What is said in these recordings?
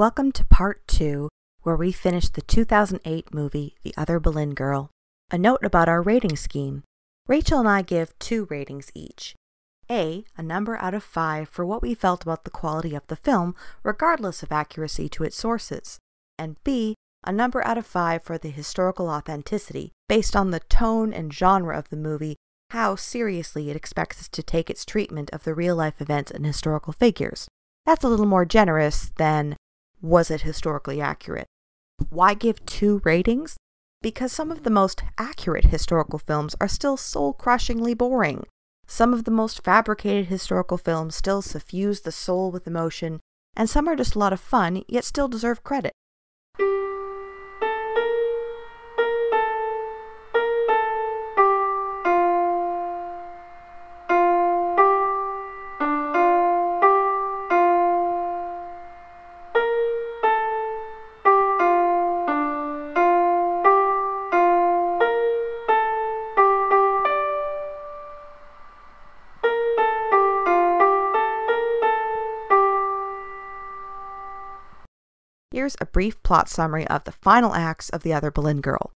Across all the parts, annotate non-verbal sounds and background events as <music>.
Welcome to part two, where we finish the 2008 movie The Other Boleyn Girl. A note about our rating scheme Rachel and I give two ratings each. A, a number out of five for what we felt about the quality of the film, regardless of accuracy to its sources. And B, a number out of five for the historical authenticity, based on the tone and genre of the movie, how seriously it expects us to take its treatment of the real life events and historical figures. That's a little more generous than was it historically accurate? Why give two ratings? Because some of the most accurate historical films are still soul crushingly boring. Some of the most fabricated historical films still suffuse the soul with emotion, and some are just a lot of fun, yet still deserve credit. Here's a brief plot summary of the final acts of The Other Boleyn Girl.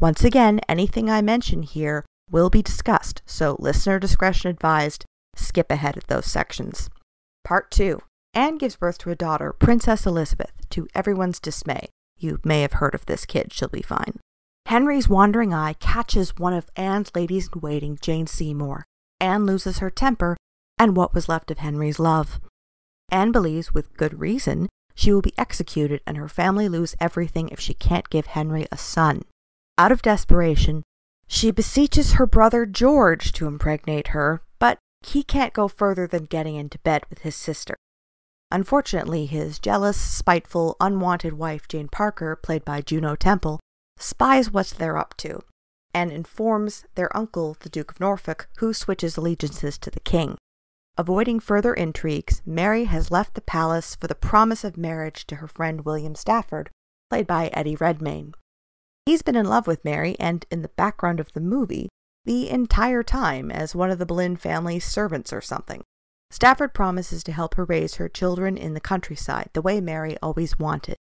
Once again, anything I mention here will be discussed, so listener discretion advised, skip ahead of those sections. Part 2 Anne gives birth to a daughter, Princess Elizabeth, to everyone's dismay. You may have heard of this kid, she'll be fine. Henry's wandering eye catches one of Anne's ladies in waiting, Jane Seymour. Anne loses her temper and what was left of Henry's love. Anne believes, with good reason, she will be executed and her family lose everything if she can't give Henry a son. Out of desperation, she beseeches her brother George to impregnate her, but he can't go further than getting into bed with his sister. Unfortunately, his jealous, spiteful, unwanted wife, Jane Parker, played by Juno Temple, spies what they're up to and informs their uncle, the Duke of Norfolk, who switches allegiances to the king. Avoiding further intrigues, Mary has left the palace for the promise of marriage to her friend William Stafford, played by Eddie Redmayne. He's been in love with Mary and in the background of the movie the entire time as one of the Boleyn family's servants or something. Stafford promises to help her raise her children in the countryside the way Mary always wanted.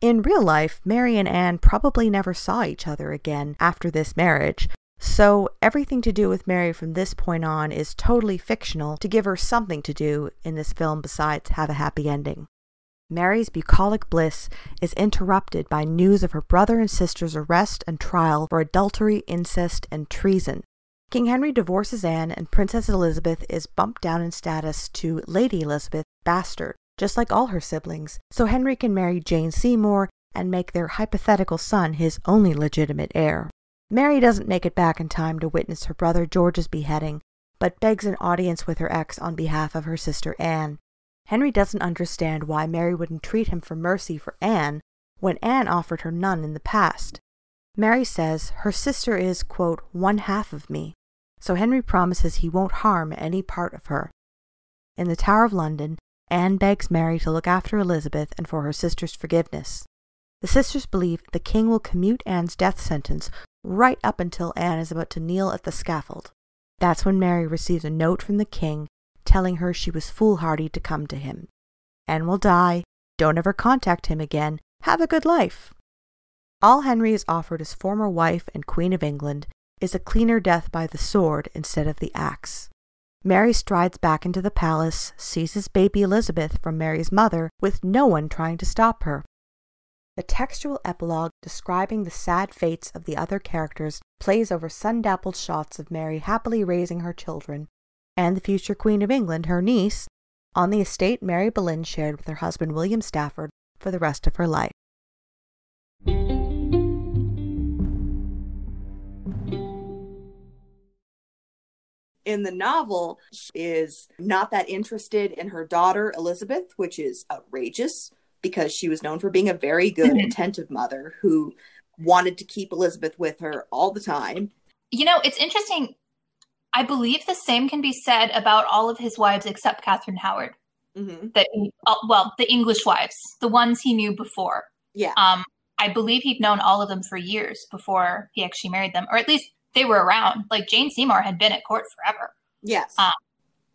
In real life, Mary and Anne probably never saw each other again after this marriage, so everything to do with Mary from this point on is totally fictional to give her something to do in this film besides have a happy ending. Mary's bucolic bliss is interrupted by news of her brother and sister's arrest and trial for adultery, incest, and treason. King Henry divorces Anne, and Princess Elizabeth is bumped down in status to Lady Elizabeth, bastard, just like all her siblings, so Henry can marry Jane Seymour and make their hypothetical son his only legitimate heir. Mary doesn't make it back in time to witness her brother George's beheading, but begs an audience with her ex on behalf of her sister Anne. Henry doesn't understand why Mary would entreat him for mercy for Anne when Anne offered her none in the past. Mary says her sister is, quote, one half of me, so Henry promises he won't harm any part of her. In the Tower of London, Anne begs Mary to look after Elizabeth and for her sister's forgiveness. The sisters believe the king will commute Anne's death sentence right up until Anne is about to kneel at the scaffold. That's when Mary receives a note from the king telling her she was foolhardy to come to him. Anne will die. Don't ever contact him again. Have a good life. All Henry is offered as former wife and Queen of England is a cleaner death by the sword instead of the axe. Mary strides back into the palace, seizes baby Elizabeth from Mary's mother, with no one trying to stop her. The textual epilogue describing the sad fates of the other characters plays over sun dappled shots of Mary happily raising her children, and the future Queen of England, her niece, on the estate Mary Boleyn shared with her husband William Stafford for the rest of her life. in the novel is not that interested in her daughter Elizabeth, which is outrageous because she was known for being a very good, mm-hmm. attentive mother who wanted to keep Elizabeth with her all the time. You know, it's interesting. I believe the same can be said about all of his wives except Catherine Howard. Mm-hmm. That uh, well, the English wives, the ones he knew before. Yeah. Um, I believe he'd known all of them for years before he actually married them, or at least they were around. Like Jane Seymour had been at court forever. Yes. Um,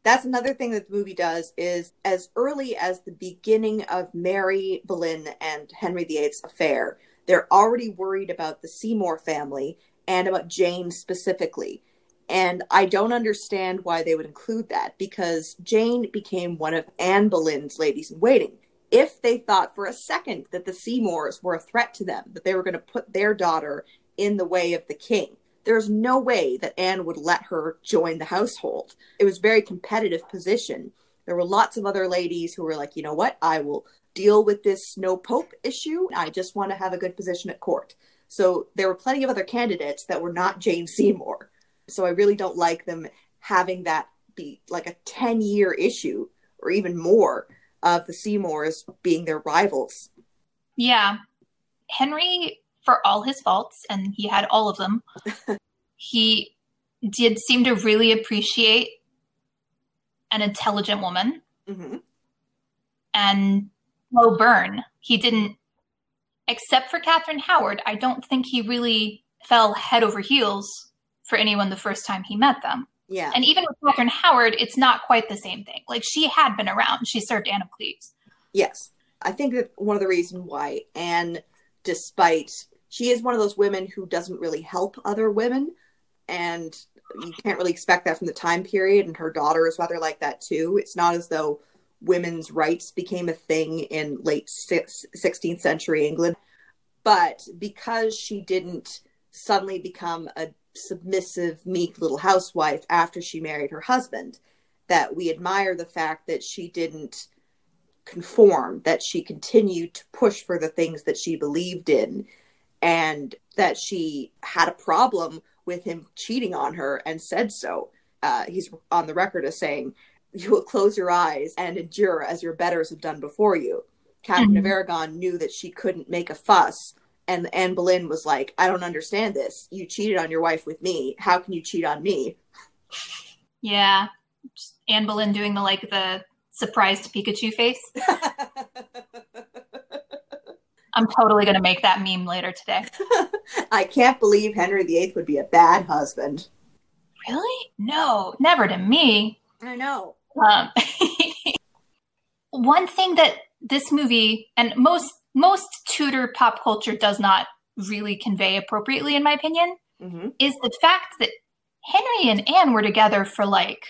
that's another thing that the movie does is as early as the beginning of Mary Boleyn and Henry VIII's affair, they're already worried about the Seymour family and about Jane specifically. And I don't understand why they would include that because Jane became one of Anne Boleyn's ladies in waiting. If they thought for a second that the Seymours were a threat to them, that they were going to put their daughter in the way of the king, there's no way that Anne would let her join the household. It was very competitive position. There were lots of other ladies who were like, you know what, I will deal with this no pope issue. I just want to have a good position at court. So there were plenty of other candidates that were not Jane Seymour. So I really don't like them having that be like a 10 year issue or even more of the Seymours being their rivals. Yeah. Henry for all his faults, and he had all of them, <laughs> he did seem to really appreciate an intelligent woman mm-hmm. and slow burn. He didn't, except for Catherine Howard, I don't think he really fell head over heels for anyone the first time he met them. Yeah. And even with Catherine Howard, it's not quite the same thing. Like she had been around. She served Anne of Cleves. Yes. I think that one of the reasons why Anne, despite she is one of those women who doesn't really help other women and you can't really expect that from the time period and her daughter is rather like that too. It's not as though women's rights became a thing in late 16th century england. But because she didn't suddenly become a submissive meek little housewife after she married her husband that we admire the fact that she didn't conform that she continued to push for the things that she believed in and that she had a problem with him cheating on her and said so. Uh, he's on the record as saying, You will close your eyes and endure as your betters have done before you. Catherine mm-hmm. of Aragon knew that she couldn't make a fuss. And Anne Boleyn was like, I don't understand this. You cheated on your wife with me. How can you cheat on me? Yeah. Just Anne Boleyn doing the like the surprised Pikachu face. <laughs> I'm totally going to make that meme later today. <laughs> I can't believe Henry VIII would be a bad husband. Really? No, never to me. I know. Um, <laughs> one thing that this movie and most most Tudor pop culture does not really convey appropriately, in my opinion, mm-hmm. is the fact that Henry and Anne were together for like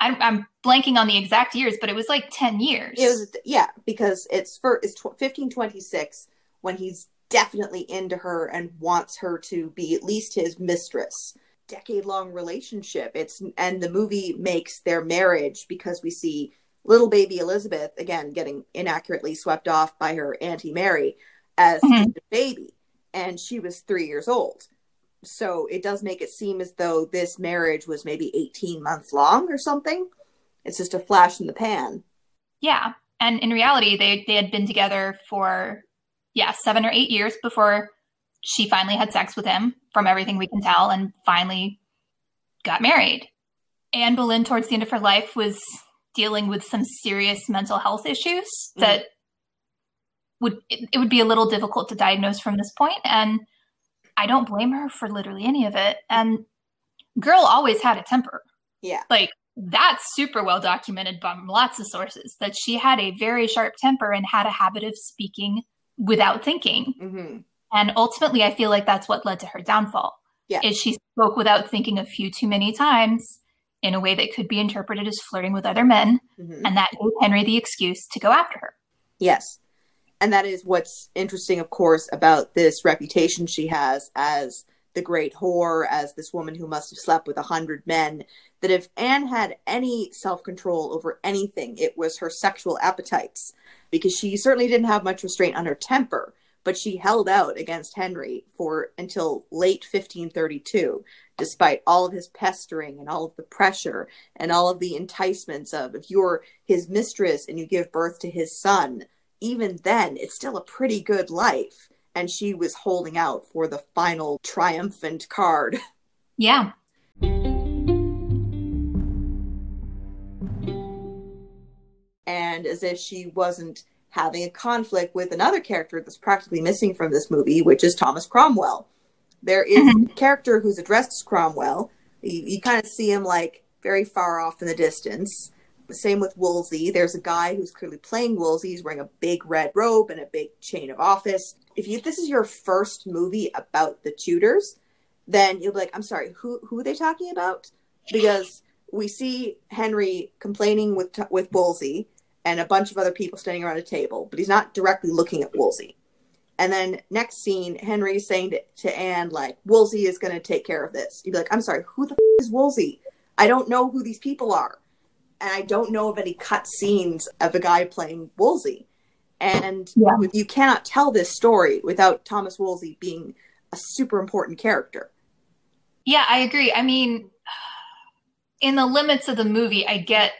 I'm, I'm, blanking on the exact years, but it was like 10 years. It was, yeah, because it's for it's 1526 when he's definitely into her and wants her to be at least his mistress. Decade long relationship. It's and the movie makes their marriage because we see little baby Elizabeth again getting inaccurately swept off by her auntie Mary as mm-hmm. a baby, and she was three years old so it does make it seem as though this marriage was maybe 18 months long or something. It's just a flash in the pan. Yeah. And in reality, they, they had been together for, yeah, seven or eight years before she finally had sex with him, from everything we can tell, and finally got married. Anne Boleyn, towards the end of her life, was dealing with some serious mental health issues mm. that would it, it would be a little difficult to diagnose from this point and I don't blame her for literally any of it. And girl always had a temper. Yeah. Like that's super well documented by lots of sources that she had a very sharp temper and had a habit of speaking without thinking. Mm-hmm. And ultimately, I feel like that's what led to her downfall. Yeah. Is she spoke without thinking a few too many times in a way that could be interpreted as flirting with other men. Mm-hmm. And that gave Henry the excuse to go after her. Yes and that is what's interesting, of course, about this reputation she has as the great whore, as this woman who must have slept with a hundred men. That if Anne had any self control over anything, it was her sexual appetites, because she certainly didn't have much restraint on her temper. But she held out against Henry for until late 1532, despite all of his pestering and all of the pressure and all of the enticements of if you're his mistress and you give birth to his son, even then, it's still a pretty good life. And she was holding out for the final triumphant card. <laughs> Yeah. And as if she wasn't having a conflict with another character that's practically missing from this movie, which is Thomas Cromwell. There is mm-hmm. a character who's addressed as Cromwell. You, you kind of see him like very far off in the distance. Same with Wolsey. There's a guy who's clearly playing Wolsey. He's wearing a big red robe and a big chain of office. If you this is your first movie about the Tudors, then you'll be like, I'm sorry, who who are they talking about? Because we see Henry complaining with with Wolsey and a bunch of other people standing around a table, but he's not directly looking at Wolsey. And then next scene, Henry's saying to, to Anne, like, Wolsey is going to take care of this. You'd be like, I'm sorry, who the f- is Wolsey? I don't know who these people are. And I don't know of any cut scenes of a guy playing Wolsey. And Yeah. you cannot tell this story without Thomas Wolsey being a super important character. Yeah, I agree. I mean, in the limits of the movie, I get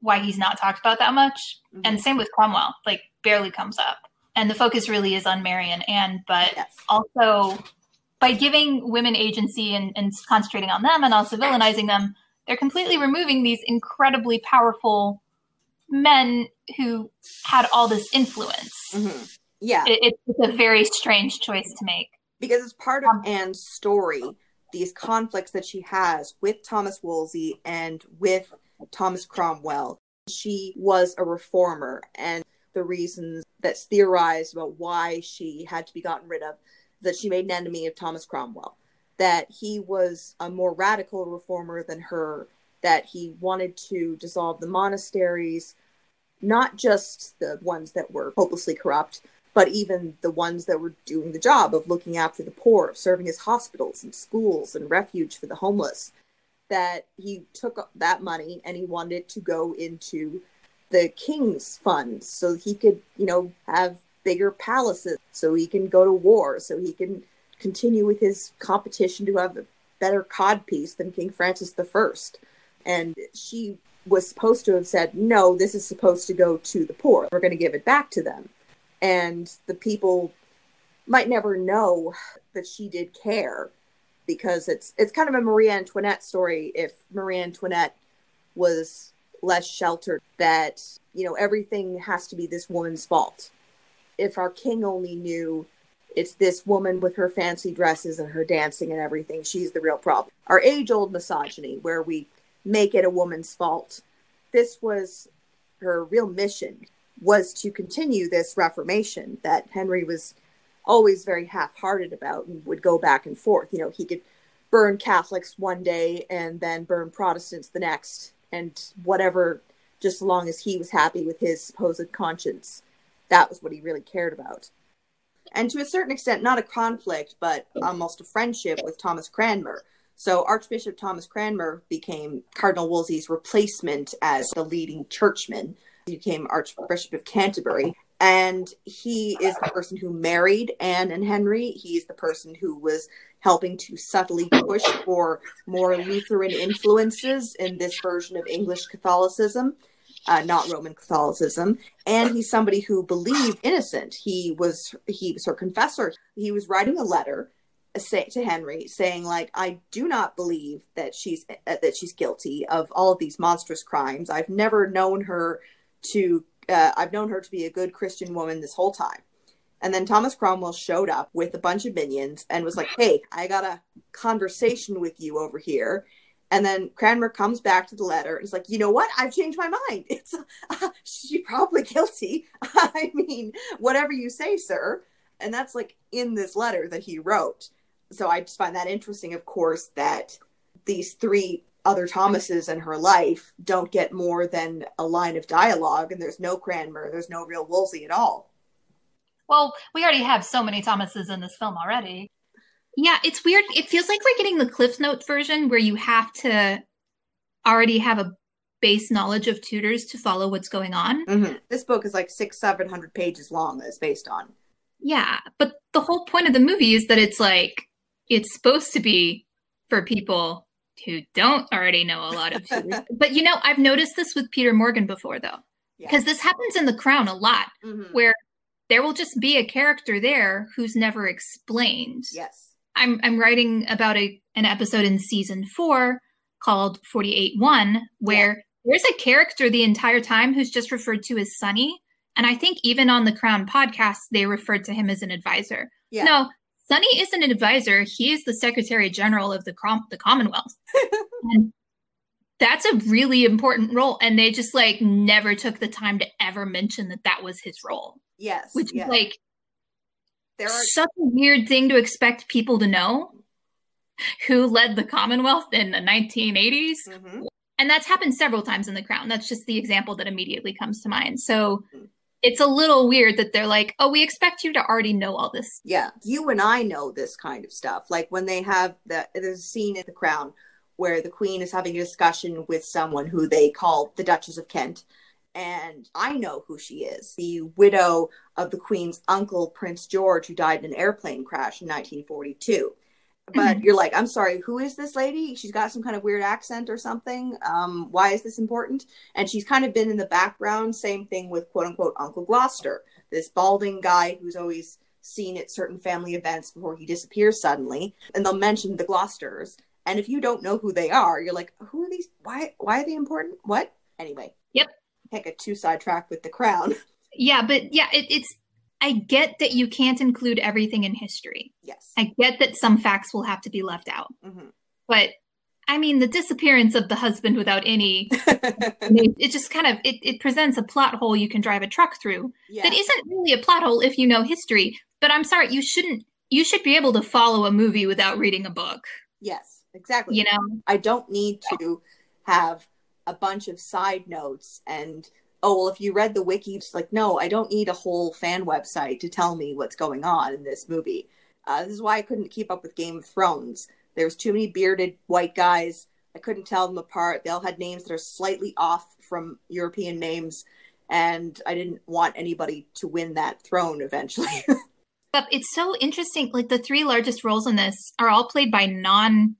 why he's not talked about that much. Mhm. And same with Cromwell, like barely comes up. And the focus really is on Mary and Anne, but Yes. also by giving women agency and, and concentrating on them and also villainizing them, they're completely removing these incredibly powerful men who had all this influence. Mhm. Yeah. It, it's a very strange choice to make. because it's part of Anne's story, these conflicts that she has with Thomas Wolsey and with Thomas Cromwell. She was a reformer, and the reasons that's theorized about why she had to be gotten rid of, that she made an enemy of Thomas Cromwell, that he was a more radical reformer than her, that he wanted to dissolve the monasteries, not just the ones that were hopelessly corrupt, but even the ones that were doing the job of looking after the poor, of serving as hospitals and schools and refuge for the homeless, that he took that money and he wanted it to go into the king's funds so he could, you know, have bigger palaces, so he can go to war, so he can continue with his competition to have a better codpiece than King Francis First. And she was supposed to have said, no, this is supposed to go to the poor. We're going to give it back to them and the people might never know that she did care because it's it's kind of a Marie Antoinette story if Marie Antoinette was less sheltered that you know everything has to be this woman's fault if our king only knew it's this woman with her fancy dresses and her dancing and everything she's the real problem our age old misogyny where we make it a woman's fault this was her real mission was to continue this reformation that Henry was always very half-hearted about and would go back and forth. You know, he could burn Catholics one day and then burn Protestants the next, and whatever, just as long as he was happy with his supposed conscience, that was what he really cared about. And to a certain extent, not a conflict, but um, almost a friendship with Thomas Cranmer. So Archbishop Thomas Cranmer became Cardinal Wolsey's replacement as the leading churchman he became Archbishop of Canterbury. And he is the person who married Anne and Henry. He's the person who was helping to subtly push for more Lutheran influences in this version of English Catholicism, uh, not Roman Catholicism. And he's somebody who believed innocent. He was he was her confessor. He was writing a letter uh, say to Henry saying like I do not believe that she's uh, that she's guilty of all of these monstrous crimes. I've never known her to uh, I've known her to be a good Christian woman this whole time. And then Thomas Cromwell showed up with a bunch of minions and was like, "Hey, I got a conversation with you over here." And then Cranmer comes back to the letter and like, "You know what? I've changed my mind. <laughs> It's <laughs> uh, she's probably guilty. <laughs> I mean, whatever you say, sir." And that's like in this letter that he wrote. So I just find that interesting, of course, that these three other Thomases in her life don't get more than a line of dialogue, and there's no Cranmer, there's no real Wolsey at all. Well, we already have so many Thomases in this film already. Yeah, it's weird. It feels like we're getting the Cliff Notes version where you have to already have a base knowledge of Tudors to follow what's going on. Mm-hmm. This book is like six, seven hundred pages long. That it's based on. Yeah, but the whole point of the movie is that it's like it's supposed to be for people who don't already know a lot of <laughs> Tudors. but you know, I've noticed this with Peter Morgan before though. Yeah. Because this happens in The Crown a lot Mhm. where there will just be a character there who's never explained. Yes. I'm I'm writing about a an episode in season four called 48-1 where there's a character the entire time who's just referred to as Sonny. And I think even on the Crown podcast, they referred to him as an advisor. Yeah. No, Sonny isn't an advisor. He is the Secretary General of the, Com- the Commonwealth. <laughs> and that's a really important role and they just like never took the time to ever mention that that was his role Yes. which yes. is like there are such a weird thing to expect people to know who led the commonwealth in the 1980s Mhm. and that's happened several times in the crown that's just the example that immediately comes to mind so Mhm. it's a little weird that they're like oh we expect you to already know all this Yeah, you and I know this kind of stuff. Like when they have the there's a scene at the Crown where the Queen is having a discussion with someone who they call the Duchess of Kent, and I know who she is, the widow of the Queen's uncle, Prince George, who died in an airplane crash in 1942. But Mhm. you're like, I'm sorry, who is this lady? She's got some kind of weird accent or something. Um, why is this important? And she's kind of been in the background. Same thing with quote unquote Uncle Gloucester, this balding guy who's always seen at certain family events before he disappears suddenly. And they'll mention the Gloucesters. And if you don't know who they are, you're like, who are these? Why? Why are they important? What? Anyway. Yep. Can't get too track with the crown. <laughs> yeah but yeah it, it's i get that you can't include everything in history yes. i get that some facts will have to be left out Mhm. but i mean the disappearance of the husband without any <laughs> it, it just kind of it, it presents a plot hole you can drive a truck through yeah. that isn't really a plot hole if you know history but i'm sorry you shouldn't you should be able to follow a movie without reading a book yes. Exactly. you know I don't need to have a bunch of side notes and oh well if you read the wiki it's like no I don't need a whole fan website to tell me what's going on in this movie. Uh, this is why I couldn't keep up with Game of Thrones. There's too many bearded white guys. I couldn't tell them apart. They all had names that are slightly off from European names, and I didn't want anybody to win that throne eventually. <laughs> But it's so interesting like the three largest roles in this are all played by non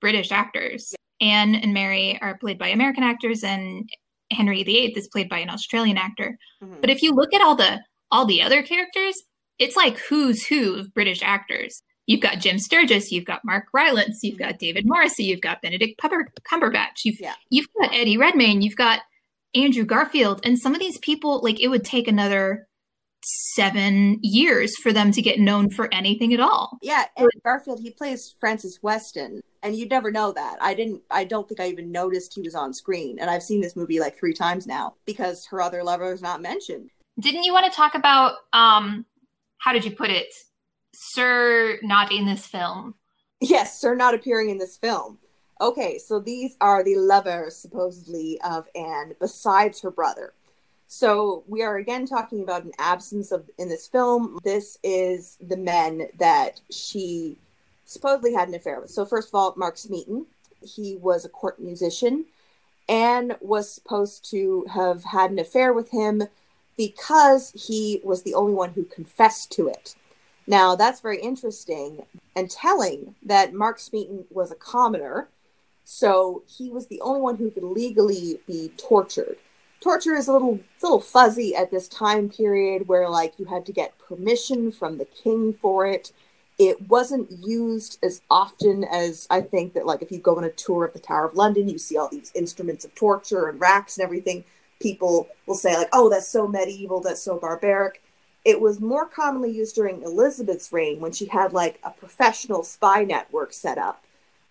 british actors anne and mary are played by american actors and henry viii is played by an australian actor Mhm. But if you look at all the all the other characters, it's like who's who of British actors. You've got Jim Sturgess, you've got Mark Rylance, you've got David Morrissey, you've got Benedict Cumber- Cumberbatch, you've Yeah. you've got Eddie Redmayne, you've got Andrew Garfield, and some of these people, like it would take another seven years for them to get known for anything at all. Yeah, and Garfield he plays Francis Weston, and you'd never know that. I didn't. I don't think I even noticed he was on screen, and I've seen this movie like three times now because her other lover is not mentioned. Didn't you want to talk about um how did you put it? Sir not in this film. Yes, sir, not appearing in this film. Okay, so these are the lovers supposedly of Anne, besides her brother. So we are again talking about an absence of in this film. This is the men that she supposedly had an affair with. So first of all, Mark Smeaton, he was a court musician. Anne was supposed to have had an affair with him because he was the only one who confessed to it. Now that's very interesting and telling that Mark Smeaton was a commoner, so he was the only one who could legally be tortured. Torture is a little, little fuzzy at this time period where like you had to get permission from the king for it. It wasn't used as often as I think that like if you go on a tour of the Tower of London, you see all these instruments of torture and racks and everything. People will say like, "Oh, that's so medieval, that's so barbaric." It was more commonly used during Elizabeth's reign when she had like a professional spy network set up.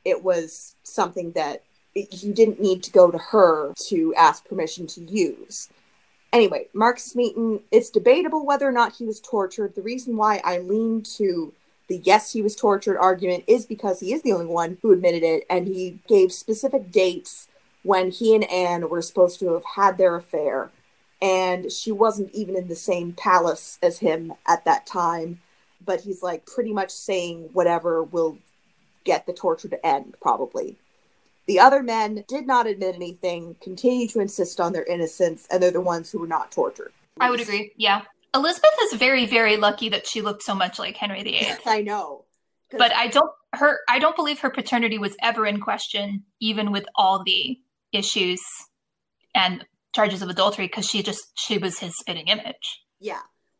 It was something that it, you didn't need to go to her to ask permission to use. Anyway, Mark Smeaton, it's debatable whether or not he was tortured. The reason why I lean to the yes, he was tortured argument is because he is the only one who admitted it, and he gave specific dates when he and Anne were supposed to have had their affair and she wasn't even in the same palace as him at that time but he's like pretty much saying whatever will get the torture to end probably the other men did not admit anything continue to insist on their innocence and they're the ones who were not tortured I would agree. Yeah. Elizabeth is very, very lucky that she looked so much like Henry VIII. Yes, i know. But I don't her I don't believe her paternity was ever in question, even with all the issues and charges of adultery, because she just she was his spitting image. yeah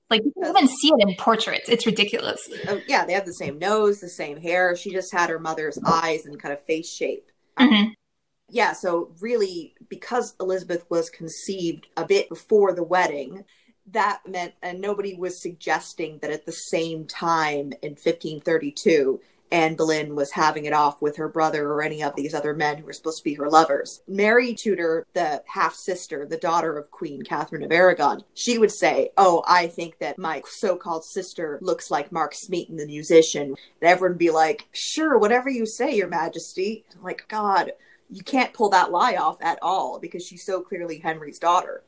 Like you can even see it in portraits. It's ridiculous. Oh, yeah they have the same nose the same hair she just had her mother's eyes and kind of face shape Mhm. yeah, so really, because Elizabeth was conceived a bit before the wedding, that meant, and nobody was suggesting that at the same time in 1532, Anne Boleyn was having it off with her brother or any of these other men who were supposed to be her lovers. Mary Tudor, the half sister, the daughter of Queen Catherine of Aragon, she would say, Oh, I think that my so called sister looks like Mark Smeaton, the musician. And everyone would be like, Sure, whatever you say, Your Majesty. Like, God, you can't pull that lie off at all because she's so clearly Henry's daughter.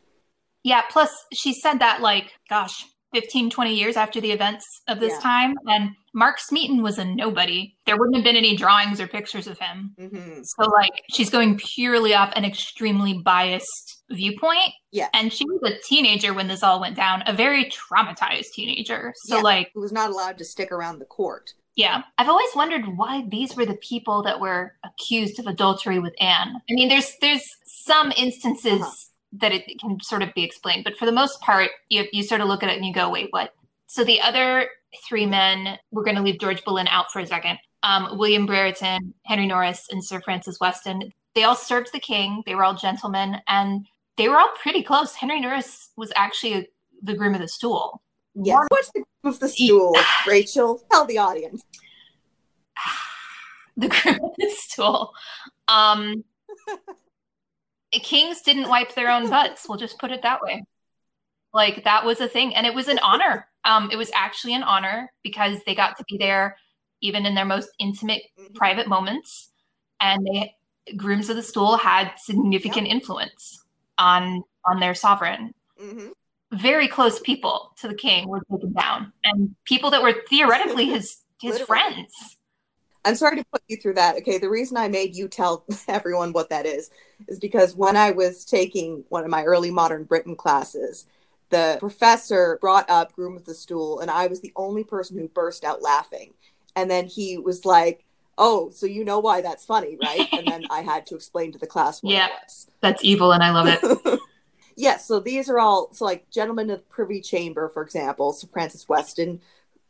Yeah, plus she said that like, gosh, 15, 20 years after the events of this Yeah. time. And Mark Smeaton was a nobody. There wouldn't have been any drawings or pictures of him. Mm-hmm. So, like, she's going purely off an extremely biased viewpoint. Yeah. And she was a teenager when this all went down, a very traumatized teenager. So, Yeah. like, Who was not allowed to stick around the court. yeah. I've always wondered why these were the people that were accused of adultery with Anne. I mean, there's there's some instances Uh-huh. That it can sort of be explained, but for the most part, you you sort of look at it and you go, wait, what? So the other three men, we're going to leave George Boleyn out for a second. Um, William Brereton, Henry Norris, and Sir Francis Weston. They all served the king. They were all gentlemen, and they were all pretty close. Henry Norris was actually a, the groom of the stool. Yes. What's the groom of the stool, <laughs> Rachel? Tell the audience. <sighs> the groom of the stool. Um, <laughs> kings didn't wipe their own butts. We'll just put it that way. Like that was a thing, and it was an honor. Um, it was actually an honor because they got to be there, even in their most intimate, Mhm. private moments, and they grooms of the stool had significant influence on on their sovereign. Mhm. Very close people to the king were taken down, and people that were theoretically <laughs> his his Literally. friends. I'm sorry to put you through that. Okay, the reason I made you tell <laughs> everyone what that is is because when I was taking one of my early modern Britain classes, the professor brought up Groom of the Stool, and I was the only person who burst out laughing. And then he was like, Oh, so you know why that's funny, right? And then I had to explain to the class what Yeah. That's evil, and I love it. <laughs> yes, so these are all so like Gentlemen of the Privy Chamber, for example, Sir Francis Weston,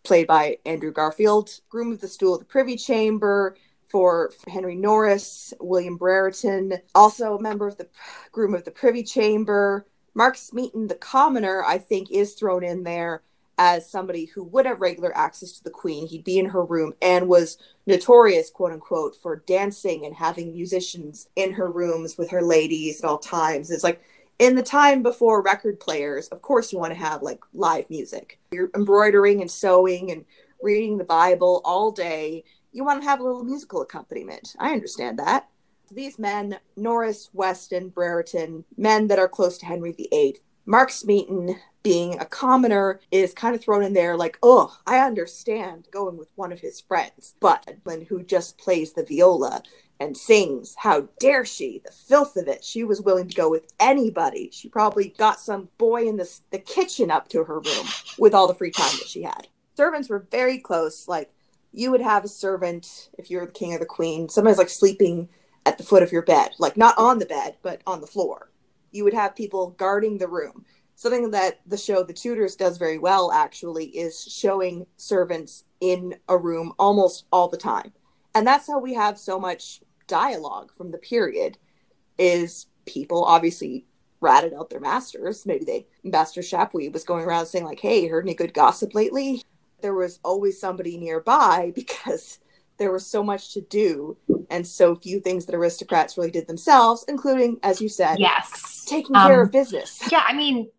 played by Andrew Garfield, Groom of the Stool of the Privy Chamber for Henry Norris, William Brereton, also a member of the Groom of the Privy Chamber. Mark Smeaton, the commoner, I think, is thrown in there as somebody who would have regular access to the Queen. He'd be in her room and was notorious, quote unquote, for dancing and having musicians in her rooms with her ladies at all times. It's like in the time before record players, of course, you want to have like live music. You're embroidering and sewing and reading the Bible all day. You want to have a little musical accompaniment. I understand that. These men, Norris, Weston, Brereton, men that are close to Henry VIII, Mark Smeaton, being a commoner, is kind of thrown in there like, oh, I understand going with one of his friends, but who just plays the viola and sings, how dare she? The filth of it. She was willing to go with anybody. She probably got some boy in the, the kitchen up to her room with all the free time that she had. Servants were very close. Like, you would have a servant, if you're the king or the queen, somebody's like sleeping at the foot of your bed, like not on the bed, but on the floor. You would have people guarding the room. Something that the show The Tudors does very well, actually, is showing servants in a room almost all the time. And that's how we have so much dialogue from the period is people obviously ratted out their masters. Maybe they Master Chapuis was going around saying like, "Hey, heard any good gossip lately?" There was always somebody nearby <laughs> because there was so much to do and so few things that aristocrats really did themselves, including, as you said, Yes. taking care Um, of business. <laughs> Yeah, I mean,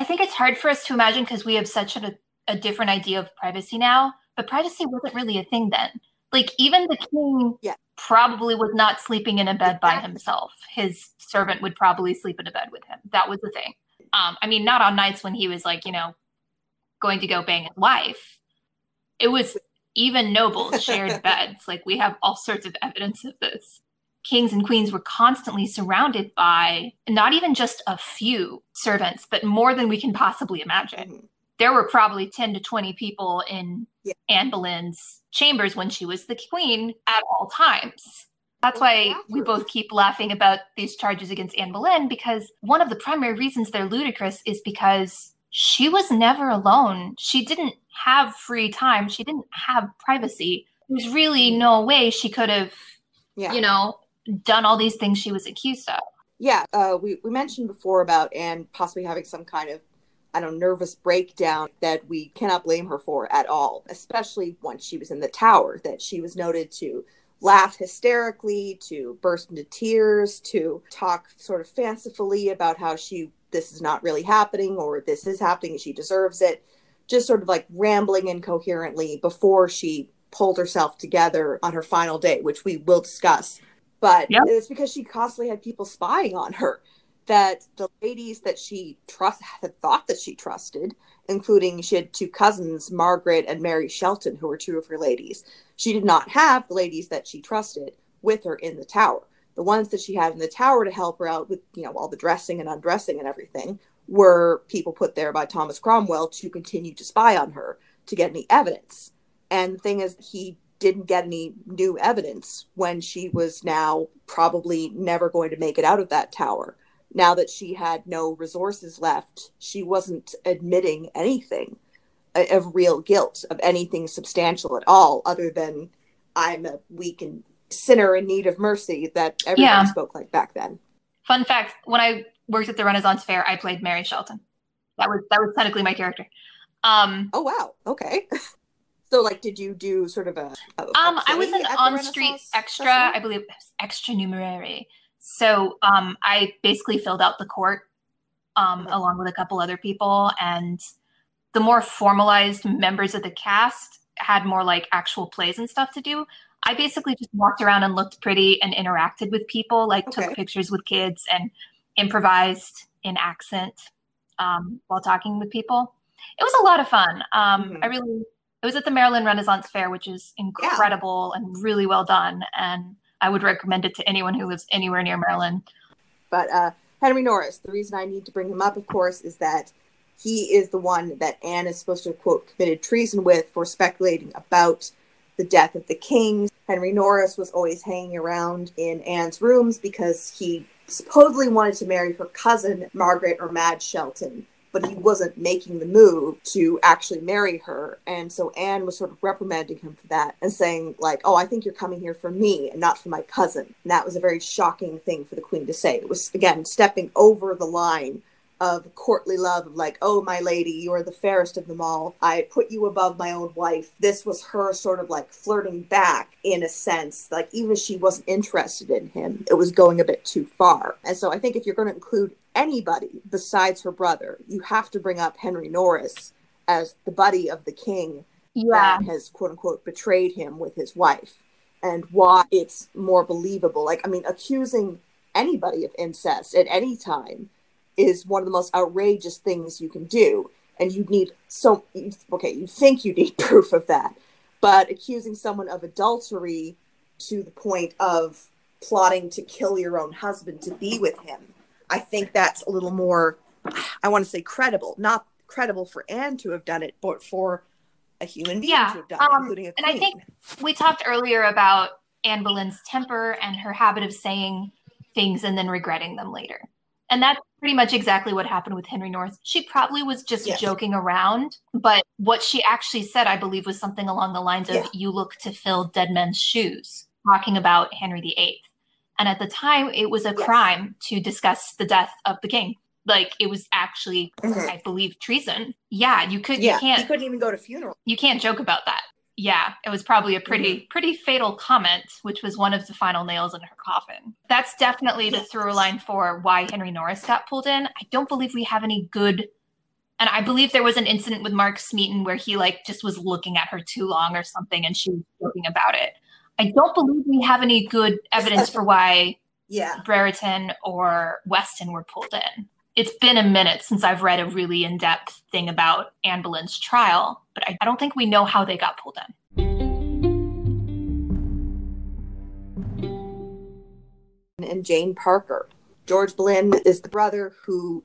I think it's hard for us to imagine because we have such a, a different idea of privacy now, but privacy wasn't really a thing then. Like, even the king Yeah. probably was not sleeping in a bed by himself. His servant would probably sleep in a bed with him. That was the thing. Um, I mean, not on nights when he was like, you know, going to go bang his wife. It was even nobles shared <laughs> beds. Like, we have all sorts of evidence of this kings and queens were constantly surrounded by not even just a few servants, but more than we can possibly imagine. Mhm. There were probably 10 to 20 people in Yeah. Anne Boleyn's chambers when she was the queen at all times. That's why we both keep laughing about these charges against Anne Boleyn because one of the primary reasons they're ludicrous is because she was never alone. She didn't have free time. She didn't have privacy. There's really no way she could have, Yeah. you know, done all these things she was accused of. yeah uh, we, we mentioned before about anne possibly having some kind of I don't know, nervous breakdown that we cannot blame her for at all, especially once she was in the tower, that she was noted to laugh hysterically, to burst into tears, to talk sort of fancifully about how she this is not really happening or this is happening and she deserves it. Just sort of like rambling incoherently before she pulled herself together on her final day, which we will discuss. But yep. it's because she constantly had people spying on her. That the ladies that she trust had thought that she trusted, including she had two cousins, Margaret and Mary Shelton, who were two of her ladies. She did not have the ladies that she trusted with her in the tower. The ones that she had in the tower to help her out with, you know, all the dressing and undressing and everything were people put there by Thomas Cromwell to continue to spy on her to get any evidence. And the thing is, he didn't get any new evidence when she was now probably never going to make it out of that tower. Now that she had no resources left, she wasn't admitting anything of real guilt, of anything substantial at all, other than I'm a weak and sinner in need of mercy that everyone yeah. spoke like back then. Fun fact: When I worked at the Renaissance Fair, I played Mary Shelton. That was that was technically my character. Um, oh wow! Okay. <laughs> So, like, did you do sort of a? a um, I was an on-street extra. Festival? I believe extra numerary. So, um, I basically filled out the court, um, mm-hmm. along with a couple other people, and the more formalized members of the cast had more like actual plays and stuff to do. I basically just walked around and looked pretty and interacted with people, like okay. took pictures with kids and improvised in accent um, while talking with people. It was a lot of fun. Um, mm-hmm. I really it was at the Maryland Renaissance Fair, which is incredible yeah. and really well done. And I would recommend it to anyone who lives anywhere near Maryland. But uh, Henry Norris, the reason I need to bring him up, of course, is that he is the one that Anne is supposed to quote, committed treason with for speculating about the death of the king. Henry Norris was always hanging around in Anne's rooms because he supposedly wanted to marry her cousin, Margaret or Madge Shelton, but he wasn't making the move to actually marry her. And so Anne was sort of reprimanding him for that and saying, like, oh, I think you're coming here for me and not for my cousin. And that was a very shocking thing for the queen to say. It was, again, stepping over the line of courtly love of like, oh, my lady, you are the fairest of them all. I put you above my own wife. This was her sort of like flirting back in a sense. Like, even if she wasn't interested in him, it was going a bit too far. And so I think if you're going to include anybody besides her brother, you have to bring up Henry Norris as the buddy of the king yeah. that has quote unquote betrayed him with his wife and why it's more believable. Like, I mean, accusing anybody of incest at any time is one of the most outrageous things you can do. And you need so, okay, you think you need <laughs> proof of that, but accusing someone of adultery to the point of plotting to kill your own husband to be with him, I think that's a little more, I want to say credible, not credible for Anne to have done it, but for a human being yeah, to have done um, it, including a queen. And I think we talked earlier about Anne Boleyn's temper and her habit of saying things and then regretting them later. And that's pretty much exactly what happened with Henry Norris. She probably was just yes. joking around, but what she actually said, I believe, was something along the lines of, yeah. You look to fill dead men's shoes, talking about Henry VIII. And at the time, it was a yes. crime to discuss the death of the king. Like it was actually, mm-hmm. I believe, treason. Yeah, you could. Yeah, you can't. You couldn't even go to funeral. You can't joke about that yeah, it was probably a pretty mm-hmm. pretty fatal comment, which was one of the final nails in her coffin. That's definitely the through line for why Henry Norris got pulled in. I don't believe we have any good and I believe there was an incident with Mark Smeaton where he like just was looking at her too long or something and she was joking about it. I don't believe we have any good evidence <laughs> for why yeah. Brereton or Weston were pulled in it's been a minute since I've read a really in depth thing about Anne Boleyn's trial, but I, don't think we know how they got pulled in. And Jane Parker. George Boleyn is the brother who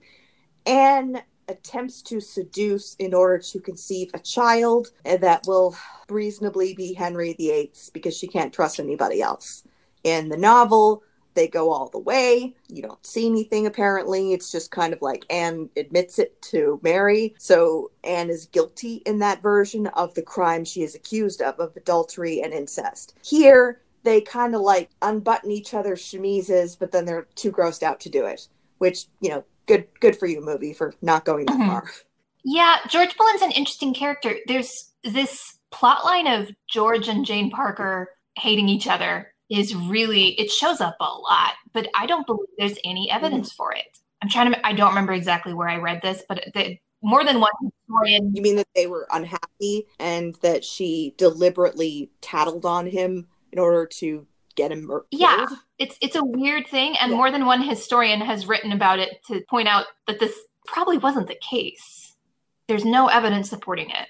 Anne attempts to seduce in order to conceive a child that will reasonably be Henry VIII's because she can't trust anybody else. In the novel, they go all the way. You don't see anything apparently. It's just kind of like Anne admits it to Mary. So Anne is guilty in that version of the crime she is accused of, of adultery and incest. Here, they kind of like unbutton each other's chemises, but then they're too grossed out to do it. Which, you know, good good for you, movie, for not going that mm-hmm. far. Yeah, George Boleyn's an interesting character. There's this plot line of George and Jane Parker hating each other is really it shows up a lot, but I don't believe there's any evidence mm-hmm. for it. I'm trying to I don't remember exactly where I read this, but the, more than one historian You mean that they were unhappy and that she deliberately tattled on him in order to get him murdered? Yeah. It's it's a weird thing and yeah. more than one historian has written about it to point out that this probably wasn't the case. There's no evidence supporting it.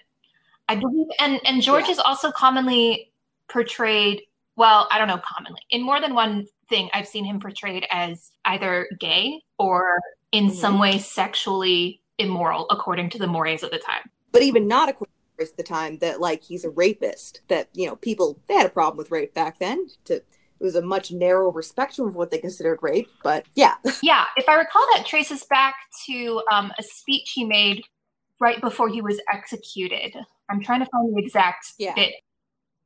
I believe and and George yeah. is also commonly portrayed well, I don't know commonly. In more than one thing, I've seen him portrayed as either gay or in mm-hmm. some way sexually immoral, according to the mores of the time. But even not according to the time, that like he's a rapist. That you know, people they had a problem with rape back then. To it was a much narrower spectrum of what they considered rape. But yeah, <laughs> yeah. If I recall, that traces back to um, a speech he made right before he was executed. I'm trying to find the exact yeah. bit.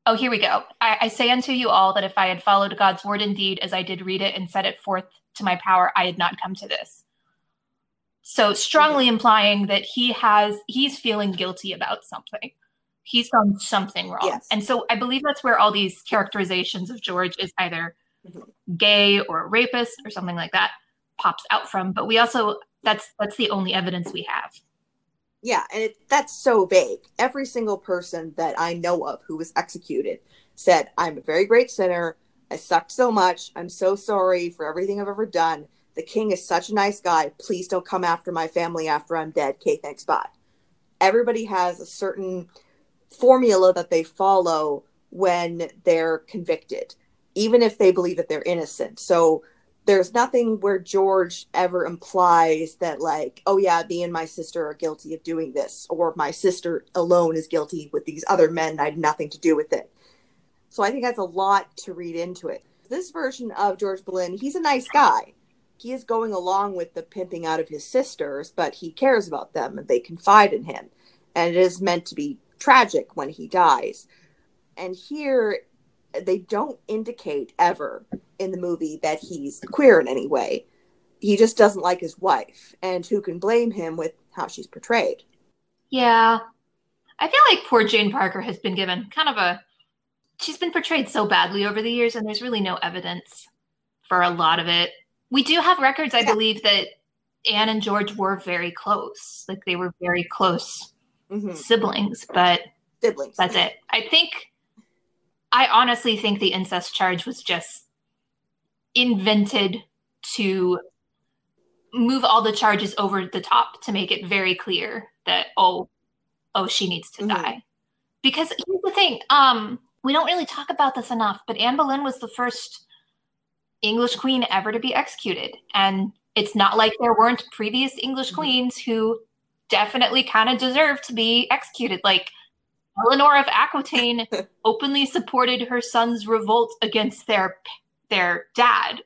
Oh, here we go. I, I, say unto you all that if I had followed God's word indeed as I did read it and set it forth to my power, I had not come to this. So strongly implying that he has he's feeling guilty about something. He's done something wrong. Yes. And so I believe that's where all these characterizations of George is either mm-hmm. gay or a rapist or something like that pops out from. But we also that's that's the only evidence we have. Yeah, and it, that's so vague. Every single person that I know of who was executed said, I'm a very great sinner. I sucked so much. I'm so sorry for everything I've ever done. The king is such a nice guy. Please don't come after my family after I'm dead. Okay, thanks, bye. Everybody has a certain formula that they follow when they're convicted, even if they believe that they're innocent. So there's nothing where George ever implies that, like, oh, yeah, me and my sister are guilty of doing this, or my sister alone is guilty with these other men. I had nothing to do with it. So I think that's a lot to read into it. This version of George Boleyn, he's a nice guy. He is going along with the pimping out of his sisters, but he cares about them and they confide in him. And it is meant to be tragic when he dies. And here, they don't indicate ever in the movie that he's queer in any way. He just doesn't like his wife, and who can blame him with how she's portrayed? Yeah. I feel like poor Jane Parker has been given kind of a. She's been portrayed so badly over the years, and there's really no evidence for a lot of it. We do have records, I yeah. believe, that Anne and George were very close. Like they were very close mm-hmm. siblings, but siblings. That's it. I think I honestly think the incest charge was just invented to move all the charges over the top to make it very clear that oh oh she needs to mm-hmm. die because here's the thing um we don't really talk about this enough but anne boleyn was the first english queen ever to be executed and it's not like there weren't previous english mm-hmm. queens who definitely kind of deserved to be executed like Eleanor of Aquitaine <laughs> openly supported her son's revolt against their their dad.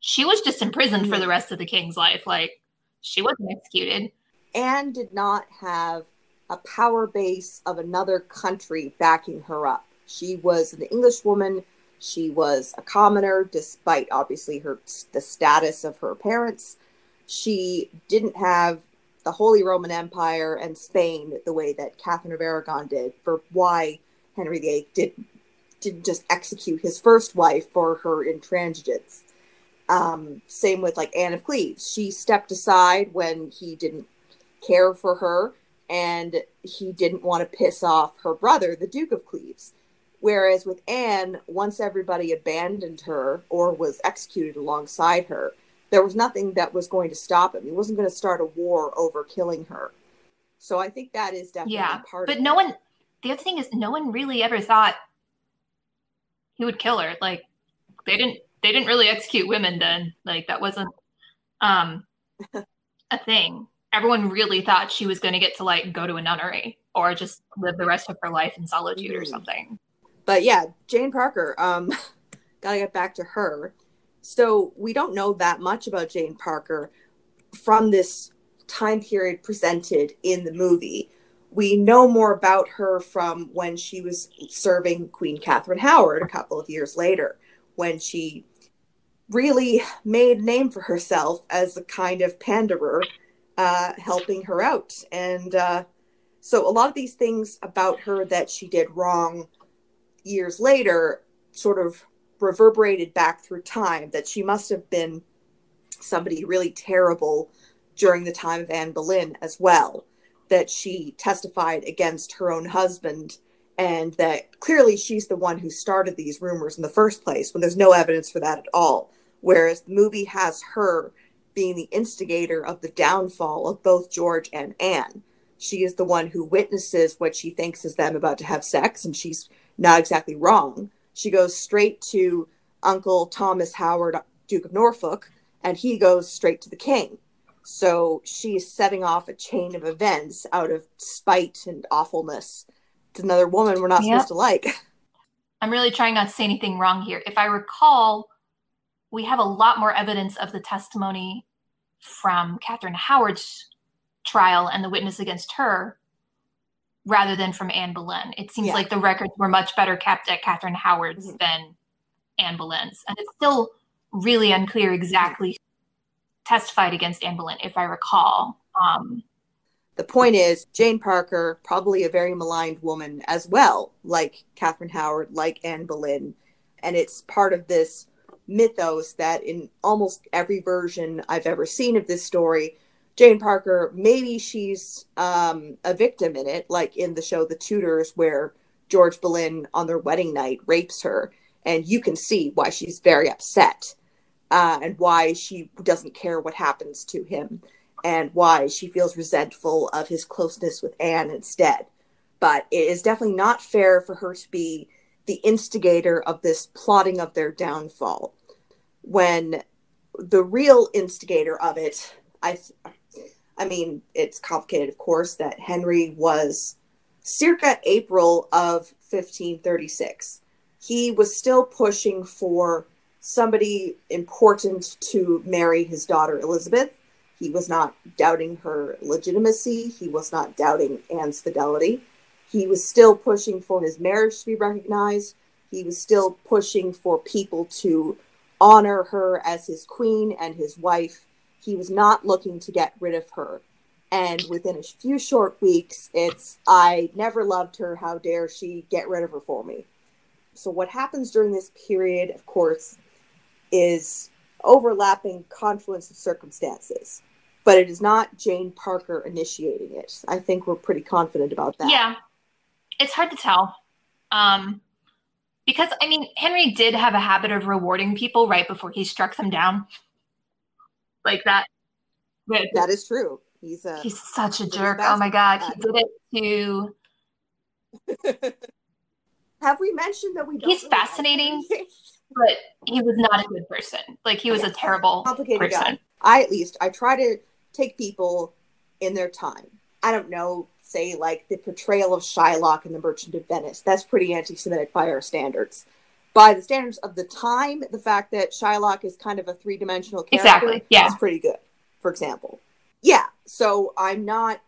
She was just imprisoned mm-hmm. for the rest of the king's life. Like she wasn't executed. Anne did not have a power base of another country backing her up. She was an English woman. She was a commoner, despite obviously her the status of her parents. She didn't have the Holy Roman Empire and Spain the way that Catherine of Aragon did for why Henry VIII did, didn't just execute his first wife for her intransigence. Um, same with like Anne of Cleves. She stepped aside when he didn't care for her and he didn't want to piss off her brother, the Duke of Cleves. Whereas with Anne, once everybody abandoned her or was executed alongside her, there was nothing that was going to stop him. He wasn't going to start a war over killing her. So I think that is definitely yeah, part. But no one. The other thing is, no one really ever thought he would kill her. Like they didn't. They didn't really execute women then. Like that wasn't um <laughs> a thing. Everyone really thought she was going to get to like go to a nunnery or just live the rest of her life in solitude mm. or something. But yeah, Jane Parker. Um, <laughs> gotta get back to her. So we don't know that much about Jane Parker from this time period presented in the movie. We know more about her from when she was serving Queen Catherine Howard a couple of years later, when she really made name for herself as a kind of panderer uh, helping her out. And uh, so a lot of these things about her that she did wrong years later sort of reverberated back through time that she must have been somebody really terrible during the time of Anne Boleyn as well, that she testified against her own husband and that clearly she's the one who started these rumors in the first place when there's no evidence for that at all. Whereas the movie has her being the instigator of the downfall of both George and Anne. She is the one who witnesses what she thinks is them about to have sex, and she's not exactly wrong. She goes straight to Uncle Thomas Howard, Duke of Norfolk, and he goes straight to the king. So she's setting off a chain of events out of spite and awfulness. It's another woman we're not yep. supposed to like. <laughs> I'm really trying not to say anything wrong here. If I recall, we have a lot more evidence of the testimony from Catherine Howard's trial and the witness against her rather than from Anne Boleyn. It seems yeah. like the records were much better kept at Catherine Howard's mm-hmm. than Anne Boleyn's. And it's still really unclear exactly testified against Anne Boleyn, if I recall. Um, the point is, Jane Parker, probably a very maligned woman as well, like Catherine Howard, like Anne Boleyn. And it's part of this mythos that in almost every version I've ever seen of this story, Jane Parker, maybe she's um, a victim in it, like in the show The Tudors, where George Boleyn on their wedding night rapes her. And you can see why she's very upset uh, and why she doesn't care what happens to him and why she feels resentful of his closeness with Anne instead. But it is definitely not fair for her to be the instigator of this plotting of their downfall when the real instigator of it i i mean it's complicated of course that henry was circa april of 1536 he was still pushing for somebody important to marry his daughter elizabeth. He was not doubting her legitimacy. He was not doubting anne's fidelity. He was still pushing for his marriage to be recognized. He was still pushing for people to honor her as his queen and his wife. He was not looking to get rid of her. And within a few short weeks, it's, I never loved her. How dare she get rid of her for me? So, what happens during this period, of course, is overlapping confluence of circumstances. But it is not Jane Parker initiating it. I think we're pretty confident about that. Yeah. It's hard to tell. Um, because I mean, Henry did have a habit of rewarding people right before he struck them down, like that. But that is true. He's a he's such a jerk. Oh my god, he did it to. <laughs> have we mentioned that we? he's really fascinating, but he was not a good person. Like he was yeah, a terrible complicated person. Guy. I at least I try to take people in their time. I don't know say like the portrayal of Shylock in The Merchant of Venice. That's pretty anti-Semitic by our standards. By the standards of the time, the fact that Shylock is kind of a three-dimensional character exactly. yeah. is pretty good. For example, yeah. So I'm not.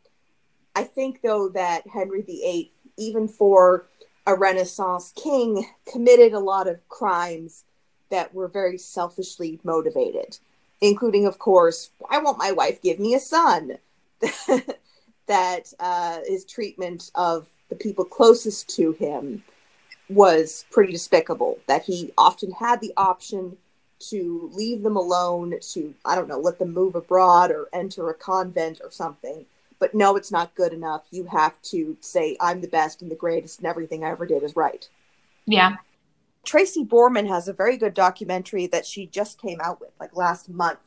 I think though that Henry VIII, even for a Renaissance king, committed a lot of crimes that were very selfishly motivated, including, of course, I want my wife give me a son. <laughs> that uh, his treatment of the people closest to him was pretty despicable. That he often had the option to leave them alone, to, I don't know, let them move abroad or enter a convent or something. But no, it's not good enough. You have to say, I'm the best and the greatest, and everything I ever did is right. Yeah. Tracy Borman has a very good documentary that she just came out with, like last month.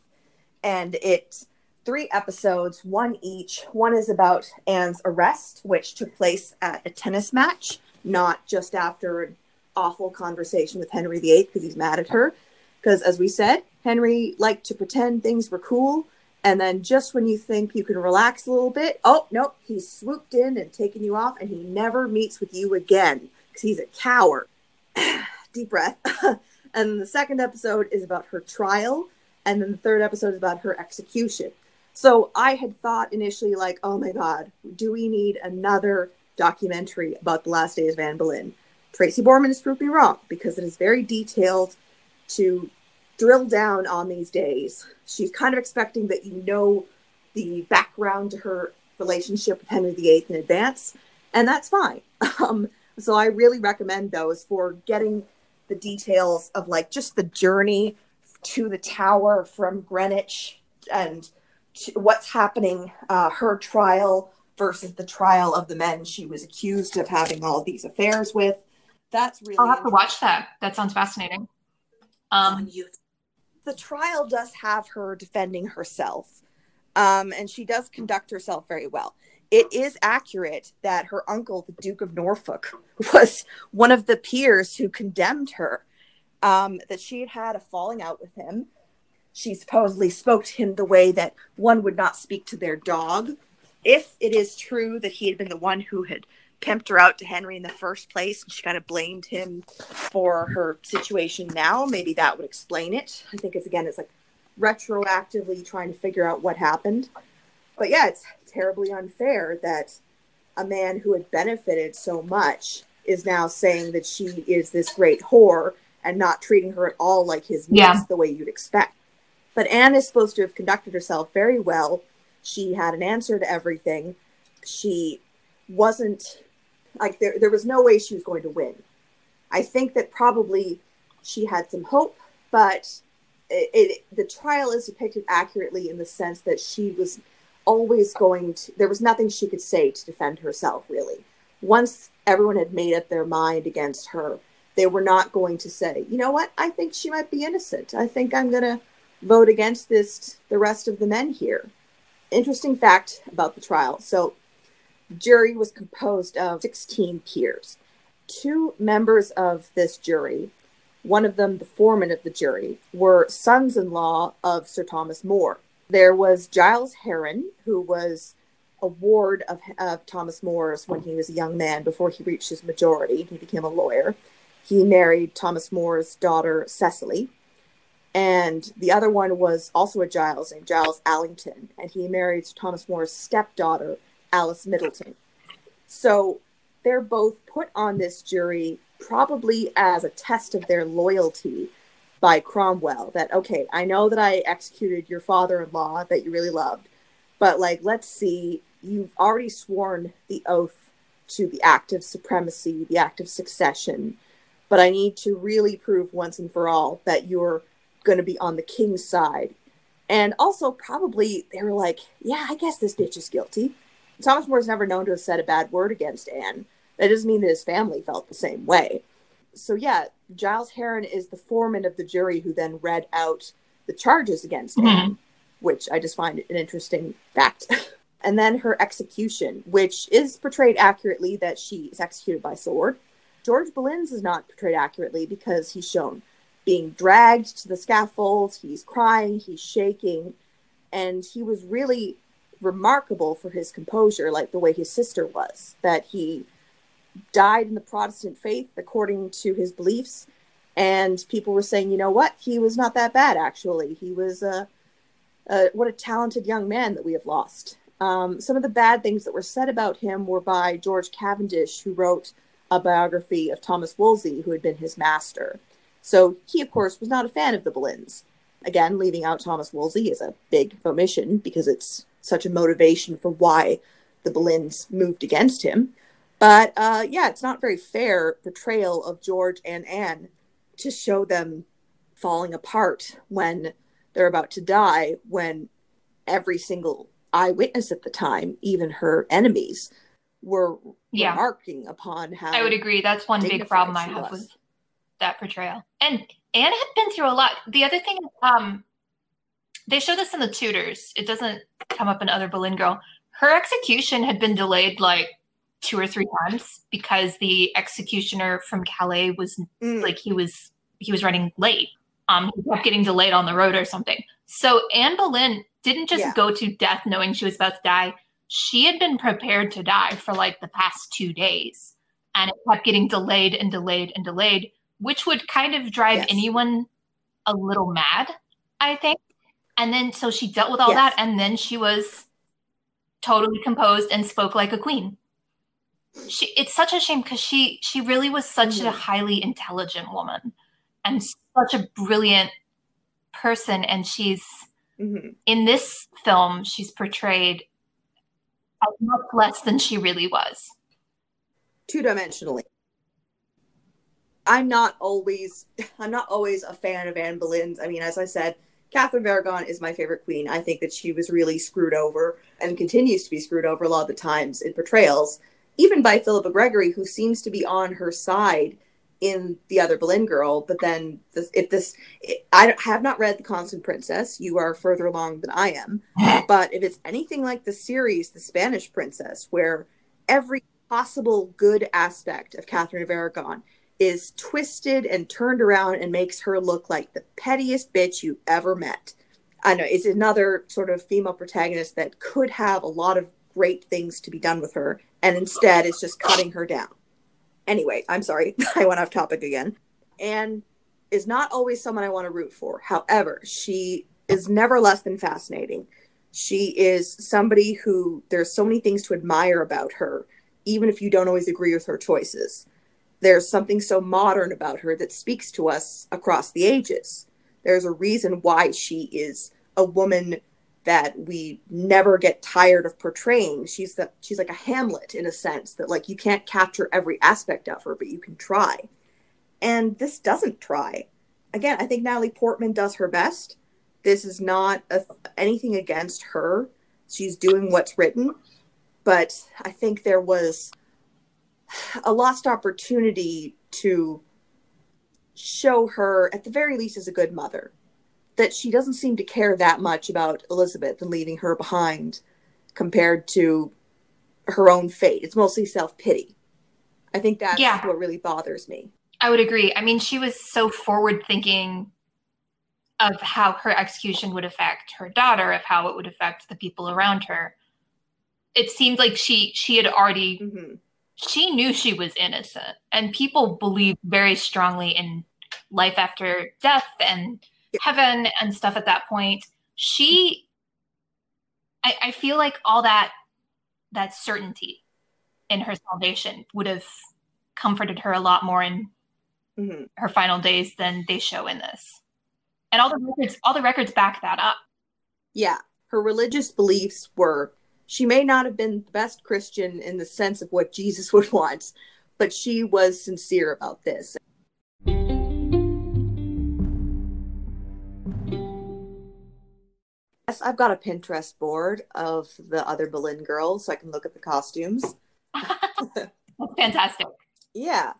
And it's three episodes, one each. One is about Anne's arrest, which took place at a tennis match, not just after an awful conversation with Henry VIII because he's mad at her. Because, as we said, Henry liked to pretend things were cool. And then, just when you think you can relax a little bit, oh, nope, he's swooped in and taken you off, and he never meets with you again because he's a coward. <sighs> Deep breath. <laughs> and the second episode is about her trial. And then the third episode is about her execution. So I had thought initially, like, oh my God, do we need another documentary about the last days of Anne Boleyn? Tracy Borman has proved me wrong because it is very detailed to drill down on these days. She's kind of expecting that you know the background to her relationship with Henry VIII in advance, and that's fine. <laughs> Um, so I really recommend those for getting the details of like just the journey to the tower from Greenwich and what's happening, uh, her trial versus the trial of the men she was accused of having all of these affairs with. That's really. I'll have to watch that. That sounds fascinating. Um, the trial does have her defending herself, um, and she does conduct herself very well. It is accurate that her uncle, the Duke of Norfolk, <laughs> was one of the peers who condemned her. Um, that she had had a falling out with him. She supposedly spoke to him the way that one would not speak to their dog. If it is true that he had been the one who had pimped her out to Henry in the first place and she kind of blamed him for her situation now, maybe that would explain it. I think it's again, it's like retroactively trying to figure out what happened. But yeah, it's terribly unfair that a man who had benefited so much is now saying that she is this great whore and not treating her at all like his niece yeah. the way you'd expect. But Anne is supposed to have conducted herself very well. She had an answer to everything. She wasn't like there, there was no way she was going to win. I think that probably she had some hope, but it, it, the trial is depicted accurately in the sense that she was always going to, there was nothing she could say to defend herself, really. Once everyone had made up their mind against her, they were not going to say, you know what, I think she might be innocent. I think I'm going to vote against this, the rest of the men here. Interesting fact about the trial. So, the jury was composed of 16 peers. Two members of this jury, one of them the foreman of the jury, were sons in law of Sir Thomas More. There was Giles Heron, who was a ward of, of Thomas More's when he was a young man before he reached his majority. He became a lawyer. He married Thomas More's daughter, Cecily. And the other one was also a Giles named Giles Allington, and he married Thomas More's stepdaughter, Alice Middleton. So they're both put on this jury probably as a test of their loyalty by Cromwell that, okay, I know that I executed your father in law that you really loved, but like, let's see, you've already sworn the oath to the act of supremacy, the act of succession, but I need to really prove once and for all that you're going to be on the king's side. And also, probably they were like, yeah, I guess this bitch is guilty. Thomas More is never known to have said a bad word against Anne. That doesn't mean that his family felt the same way. So, yeah, Giles Heron is the foreman of the jury who then read out the charges against mm-hmm. Anne, which I just find an interesting fact. <laughs> and then her execution, which is portrayed accurately that she is executed by sword. George Boleyn's is not portrayed accurately because he's shown being dragged to the scaffold, he's crying, he's shaking, and he was really remarkable for his composure, like the way his sister was, that he died in the Protestant faith according to his beliefs. And people were saying, you know what? He was not that bad, actually. He was a, uh, what a talented young man that we have lost. Um, some of the bad things that were said about him were by George Cavendish, who wrote a biography of Thomas Wolsey, who had been his master. So he, of course, was not a fan of the Boleyns. Again, leaving out Thomas Wolsey is a big omission because it's such a motivation for why the Boleyns moved against him. But uh, yeah, it's not very fair portrayal of George and Anne to show them falling apart when they're about to die, when every single eyewitness at the time, even her enemies, were yeah. remarking upon how. I would agree. That's one big problem I have was. with that portrayal. And Anne had been through a lot. The other thing, um, they show this in the Tudors. It doesn't come up in other Boleyn Girl. Her execution had been delayed like two or three times because the executioner from Calais was mm. like he was he was running late. Um, he kept getting delayed on the road or something. So Anne Boleyn didn't just yeah. go to death knowing she was about to die. She had been prepared to die for like the past two days, and it kept getting delayed and delayed and delayed, which would kind of drive yes. anyone a little mad, I think. And then so she dealt with all yes. that, and then she was totally composed and spoke like a queen she it's such a shame because she she really was such mm-hmm. a highly intelligent woman and such a brilliant person and she's Mhm. In this film, she's portrayed as much less than she really was. two dimensionally. I'm not always I'm not always a fan of Anne Boleyn's. I mean, as I said, Catherine of Aragon is my favorite queen. I think that she was really screwed over and continues to be screwed over a lot of the times in portrayals, even by Philippa Gregory, who seems to be on her side in the other Boleyn girl. But then, this, if this, I have not read The Constant Princess. You are further along than I am. <laughs> But if it's anything like the series, The Spanish Princess, where every possible good aspect of Catherine of Aragon is twisted and turned around and makes her look like the pettiest bitch you ever met. I know it's another sort of female protagonist that could have a lot of great things to be done with her, and instead it's just cutting her down. Anyway, I'm sorry, <laughs> I went off topic again. And is not always someone I want to root for. However, she is never less than fascinating. She is somebody who there's so many things to admire about her, even if you don't always agree with her choices there's something so modern about her that speaks to us across the ages. There's a reason why she is a woman that we never get tired of portraying. She's the she's like a Hamlet in a sense that like you can't capture every aspect of her, but you can try. And this doesn't try. Again, I think Natalie Portman does her best. This is not a, anything against her. She's doing what's written, but I think there was a lost opportunity to show her, at the very least, as a good mother. That she doesn't seem to care that much about Elizabeth and leaving her behind compared to her own fate. It's mostly self pity. I think that's Yeah. what really bothers me. I would agree. I mean, she was so forward thinking of how her execution would affect her daughter, of how it would affect the people around her. It seemed like she she had already hmm she knew she was innocent and people believed very strongly in life after death and heaven and stuff at that point. She I, I feel like all that that certainty in her salvation would have comforted her a lot more in hmm her final days than they show in this. And all the records all the records back that up. Yeah, her religious beliefs were she may not have been the best Christian in the sense of what Jesus would <laughs> want, but she was sincere about this. Yes, I've got a Pinterest board of the other Boleyn girls so I can look at the costumes. <laughs> That's fantastic Yeah,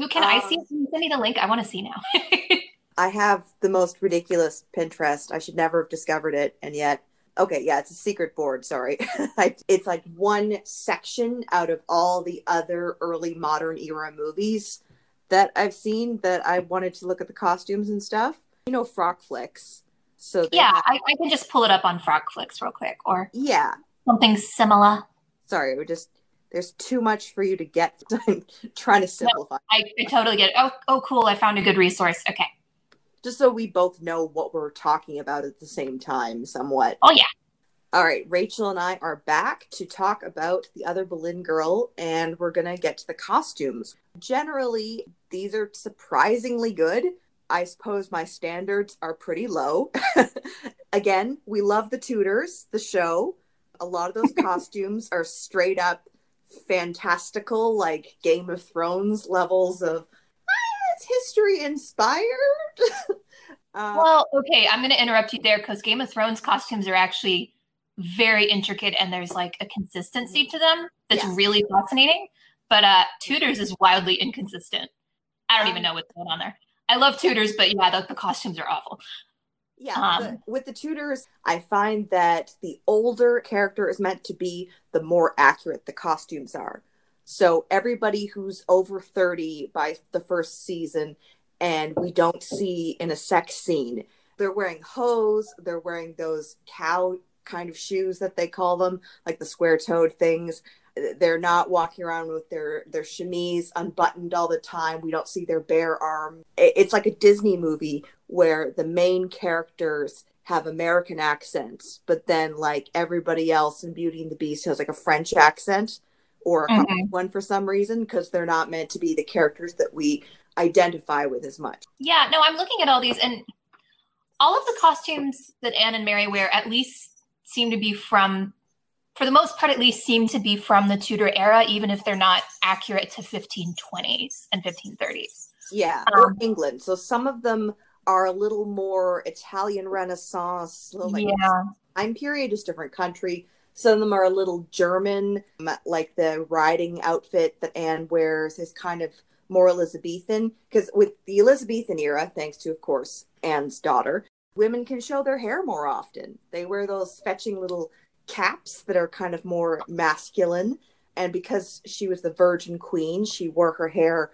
Ooh, can i Um, see can you send me the link i want to see now <laughs> I have the most ridiculous Pinterest. I should never have discovered it, and yet, okay, yeah, it's a secret board. Sorry, <laughs> it's like one section out of all the other early modern era movies that I've seen that I wanted to look at the costumes and stuff. You know, Frock Flicks. So yeah have- I, I can just pull it up on frock flicks real quick or yeah. something similar Sorry, we're just there's too much for you to get. <laughs> I'm trying to simplify, I, I totally get it. Oh, oh, cool. I found a good resource. Okay. Just so we both know what we're talking about at the same time, somewhat. Oh, yeah. All right, Rachel and I are back to talk about the other Boleyn girl, and we're going to get to the costumes. Generally, these are surprisingly good. I suppose my standards are pretty low. <laughs> Again, we love the Tudors, the show. A lot of those <laughs> costumes are straight up fantastical, like Game of Thrones levels of "Ah, it's history inspired. <laughs> uh, Well, okay. I'm going to interrupt you there because Game of Thrones costumes are actually very intricate and there's like a consistency to them that's Yes. really fascinating. But uh, Tudors is wildly inconsistent. I don't even Um, know what's going on there. I love Tudors, but yeah, the, the costumes are awful. Yeah, Um, the- with the Tudors, I find that the older character is meant to be the more accurate the costumes are. So everybody who's over 30 by the first season and we don't see in a sex scene, they're wearing hose, they're wearing those cow kind of shoes that they call them, like the square-toed things. They're not walking around with their their chemise unbuttoned all the time. We don't see their bare arm. It's like a Disney movie where the main characters have American accents, but then like everybody else in Beauty and the Beast has like a French accent or a Mhm. one for some reason because they're not meant to be the characters that we identify with as much. Yeah, no, I'm looking at all these and all of the costumes that Anne and Mary wear at least seem to be from for the most part at least seem to be from the Tudor era even if they're not accurate to 1520s and 1530s. Yeah, um, or England. So some of them are a little more Italian Renaissance. Like yeah. Time period is different country. Some of them are a little German, like the riding outfit that Anne wears is kind of more Elizabethan. Because with the Elizabethan era, thanks to, of course, Anne's daughter, women can show their hair more often. They wear those fetching little caps that are kind of more masculine. And because she was the Virgin Queen, she wore her hair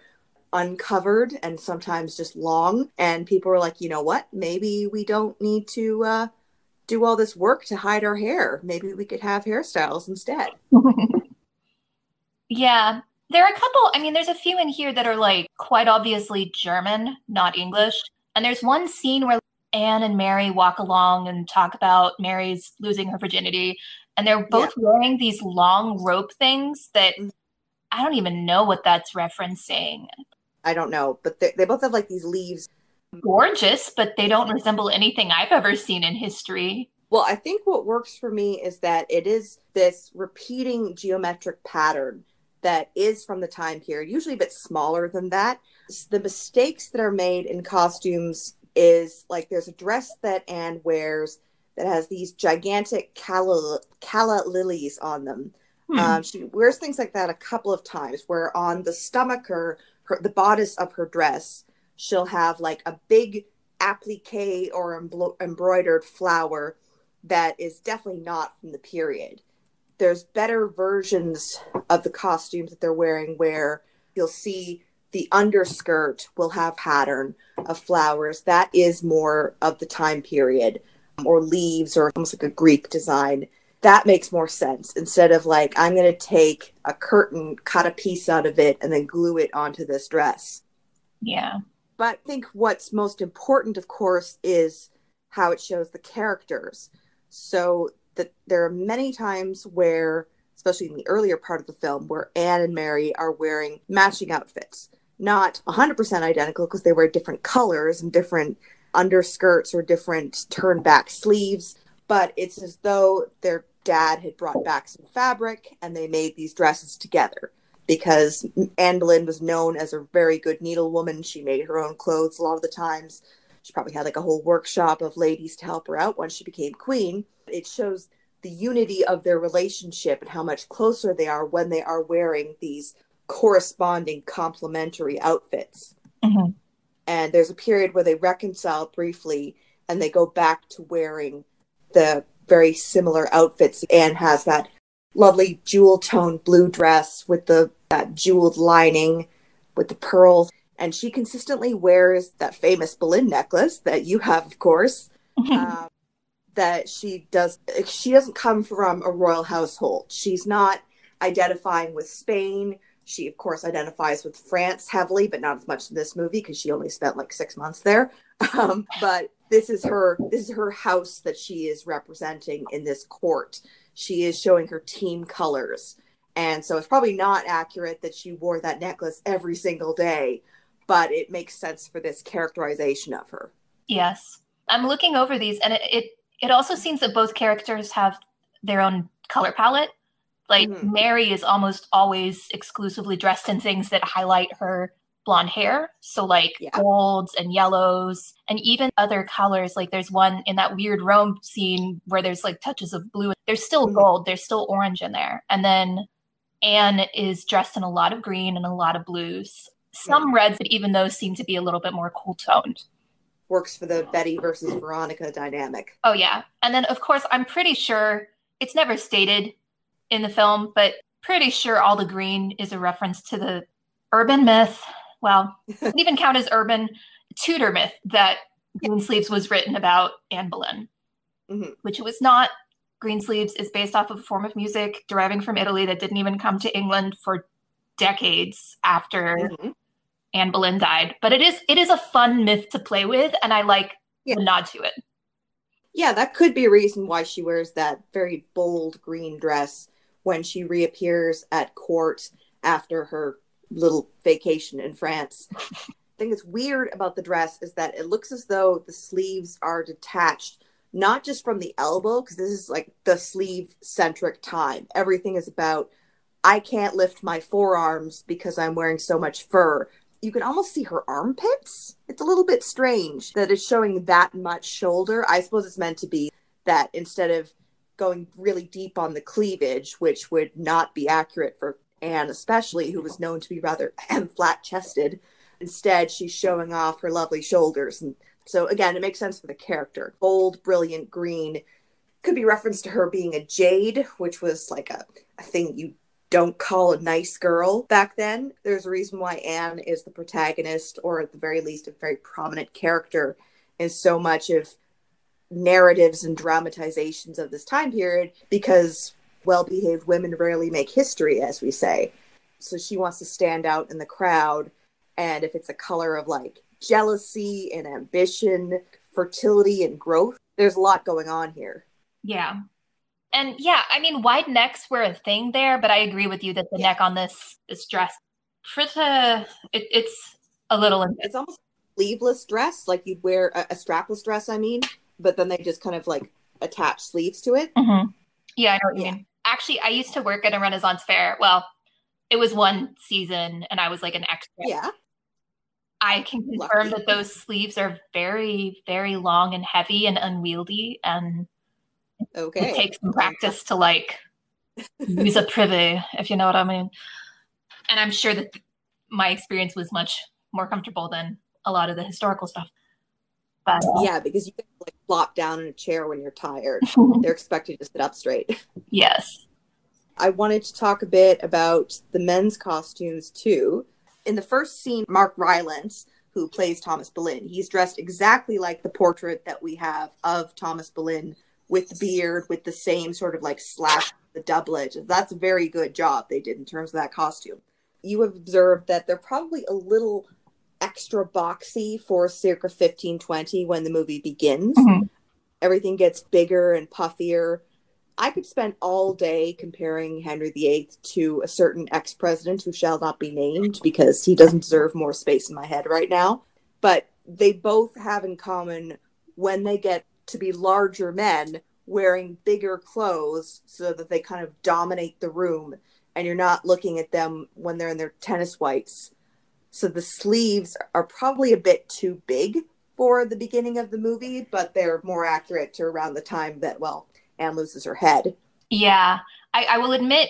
uncovered and sometimes just long. And people were like, you know what? Maybe we don't need to uh, do all this work to hide our hair. Maybe we could have hairstyles instead. <laughs> yeah. There are a couple, I mean, there's a few in here that are like quite obviously German, not English. And there's one scene where Anne and Mary walk along and talk about Mary's losing her virginity. And they're both yeah. wearing these long rope things that mm. I don't even know what that's referencing. I don't know, but they, they both have like these leaves. Gorgeous, but they don't resemble anything I've ever seen in history. Well, I think what works for me is that it is this repeating geometric pattern that is from the time period, usually a bit smaller than that. The mistakes that are made in costumes is like there's a dress that Anne wears that has these gigantic calla, calla lilies on them. Hmm. Um, she wears things like that a couple of times, where on the stomacher her the bodice of her dress she'll have like a big applique or embro- embroidered flower that is definitely not from the period there's better versions of the costumes that they're wearing where you'll see the underskirt will have pattern of flowers. That is more of the time period um, or leaves or almost like a greek design. That makes more sense. Instead of like i'm going to take a curtain cut a piece out of it and then glue it onto this dress. Yeah. But i think what's most important of course is how it shows the characters. So that there are many times where especially in the earlier part of the film where anne and mary are wearing matching outfits not 100% identical because they wear different colors and different underskirts or different turn back sleeves but it's as though their dad had brought back some fabric and they made these dresses together because Anne Boleyn was known as a very good needlewoman. She made her own clothes a lot of the times. She probably had like a whole workshop of ladies to help her out once she became queen. It shows the unity of their relationship and how much closer they are when they are wearing these corresponding complementary outfits. Mm-hmm. And there's a period where they reconcile briefly and they go back to wearing the very similar outfits. Anne has that lovely jewel tone blue dress with the that jeweled lining with the pearls. And she consistently wears that famous Boleyn necklace that you have, of course. um, that she does. She doesn't come from a royal household. She's not identifying with Spain. She, of course, identifies with France heavily, but not as much in this movie because she only spent like six months there. Um, but this is her this is her house that she is representing in this court she is showing her team colors and so it's probably not accurate that she wore that necklace every single day but it makes sense for this characterization of her yes i'm looking over these and it it, it also seems that both characters have their own color palette like mm-hmm. mary is almost always exclusively dressed in things that highlight her blonde hair. So like yeah. golds and yellows and even other colors. Like there's one in that weird Rome scene where there's like touches of blue. There's still mm-hmm. gold, there's still orange in there. And then Anne is dressed in a lot of green and a lot of blues. Some yeah. reds, but even those seem to be a little bit more cool toned. Works for the Betty versus Veronica dynamic. Oh yeah. And then of course I'm pretty sure it's never stated in the film, but pretty sure all the green is a reference to the urban myth well, <laughs> it even count as urban Tudor myth that Greensleeves was written about Anne Boleyn, mm-hmm. which it was not. Greensleeves is based off of a form of music deriving from Italy that didn't even come to England for decades after mm-hmm. Anne Boleyn died. But it is it is a fun myth to play with, and I like yeah. the nod to it. Yeah, that could be a reason why she wears that very bold green dress when she reappears at court after her little vacation in France. <laughs> thing that's weird about the dress is that it looks as though the sleeves are detached not just from the elbow because this is like the sleeve centric time everything is about i can't lift my forearms because i'm wearing so much fur you can almost see her armpits it's a little bit strange that it's showing that much shoulder i suppose it's meant to be that instead of going really deep on the cleavage which would not be accurate for anne especially who was known to be rather <clears throat> flat chested Instead, she's showing off her lovely shoulders. And so, again, it makes sense for the character. Bold, brilliant green could be reference to her being a jade, which was like a, a thing you don't call a nice girl back then. There's a reason why Anne is the protagonist, or at the very least, a very prominent character in so much of narratives and dramatizations of this time period, because well behaved women rarely make history, as we say. So she wants to stand out in the crowd and if it's a color of like jealousy and ambition, fertility and growth, there's a lot going on here. Yeah. And yeah, I mean, wide necks were a thing there, but I agree with you that the yeah. neck on this this dress, pretty, it, it's a little. It's almost sleeveless dress, like you'd wear a, a, strapless dress. I mean, but then they just kind of like attach sleeves to it. Mm-hmm. Yeah, I know what you yeah. mean. Actually, I used to work at a Renaissance fair. Well, it was one season, and I was like an extra. Yeah. I can confirm Lucky. that those sleeves are very, very long and heavy and unwieldy, and okay. it takes some practice to like <laughs> use a privé, if you know what I mean. And I'm sure that my experience was much more comfortable than a lot of the historical stuff. But uh, yeah, because you can like flop down in a chair when you're tired. <laughs> They're expected to sit up straight. Yes. I wanted to talk a bit about the men's costumes too in the first scene, Mark Rylance, who plays Thomas Boleyn, he's dressed exactly like the portrait that we have of Thomas Boleyn with the beard, with the same sort of like slash the doublet. That's a very good job they did in terms of that costume. You have observed that they're probably a little extra boxy for circa 1520 when the movie begins. Mm-hmm. Everything gets bigger and puffier. I could spend all day comparing Henry VIII to a certain ex president who shall not be named because he doesn't deserve more space in my head right now. But they both have in common when they get to be larger men wearing bigger clothes so that they kind of dominate the room and you're not looking at them when they're in their tennis whites. So the sleeves are probably a bit too big for the beginning of the movie, but they're more accurate to around the time that, well, Anne loses her head. Yeah, I, I will admit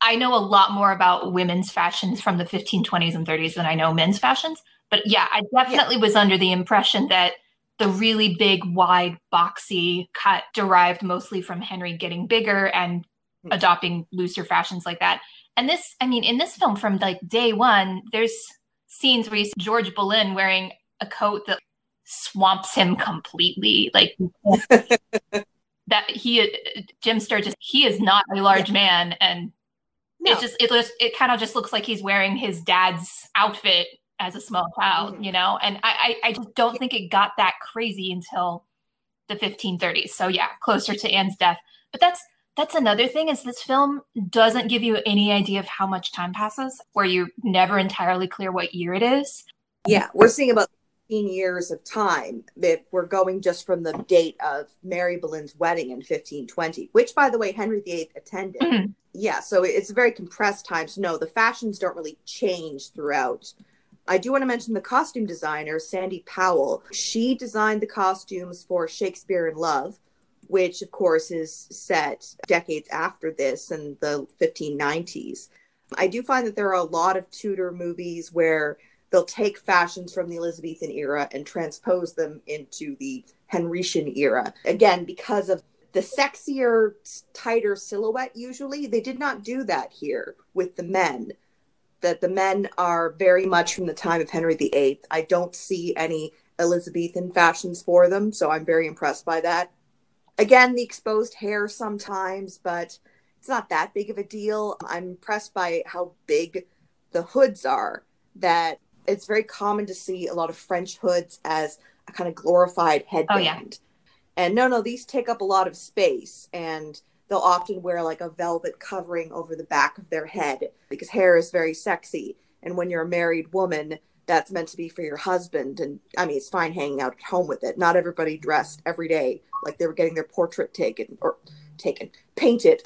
I know a lot more about women's fashions from the 1520s and 30s than I know men's fashions. But yeah, I definitely yeah. was under the impression that the really big, wide, boxy cut derived mostly from Henry getting bigger and mm-hmm. adopting looser fashions like that. And this, I mean, in this film from like day one, there's scenes where you see George Boleyn wearing a coat that swamps him completely. Like <laughs> that he Jim Sturgess he is not a large yeah. man and no. it just it just it kind of just looks like he's wearing his dad's outfit as a small child, mm-hmm. you know. And I, I I just don't think it got that crazy until the 1530s. So yeah, closer to Anne's death. But that's that's another thing is this film doesn't give you any idea of how much time passes, where you're never entirely clear what year it is. Yeah, we're seeing about 15 years of time if we're going just from the date of Mary Boleyn's wedding in 1520, which, by the way, Henry VIII attended. Mm-hmm. Yeah, so it's a very compressed time. So, no, the fashions don't really change throughout. I do want to mention the costume designer, Sandy Powell. She designed the costumes for Shakespeare in Love, which, of course, is set decades after this in the 1590s. I do find that there are a lot of Tudor movies where they'll take fashions from the Elizabethan era and transpose them into the Henrician era. Again, because of the sexier, tighter silhouette, usually, they did not do that here with the men. That the men are very much from the time of Henry VIII. I don't see any Elizabethan fashions for them, so I'm very impressed by that. Again, the exposed hair sometimes, but it's not that big of a deal. I'm impressed by how big the hoods are that it's very common to see a lot of French hoods as a kind of glorified headband. Oh, yeah. And no, no, these take up a lot of space and they'll often wear like a velvet covering over the back of their head because hair is very sexy. And when you're a married woman, that's meant to be for your husband. And I mean, it's fine hanging out at home with it. Not everybody dressed every day like they were getting their portrait taken or taken, painted.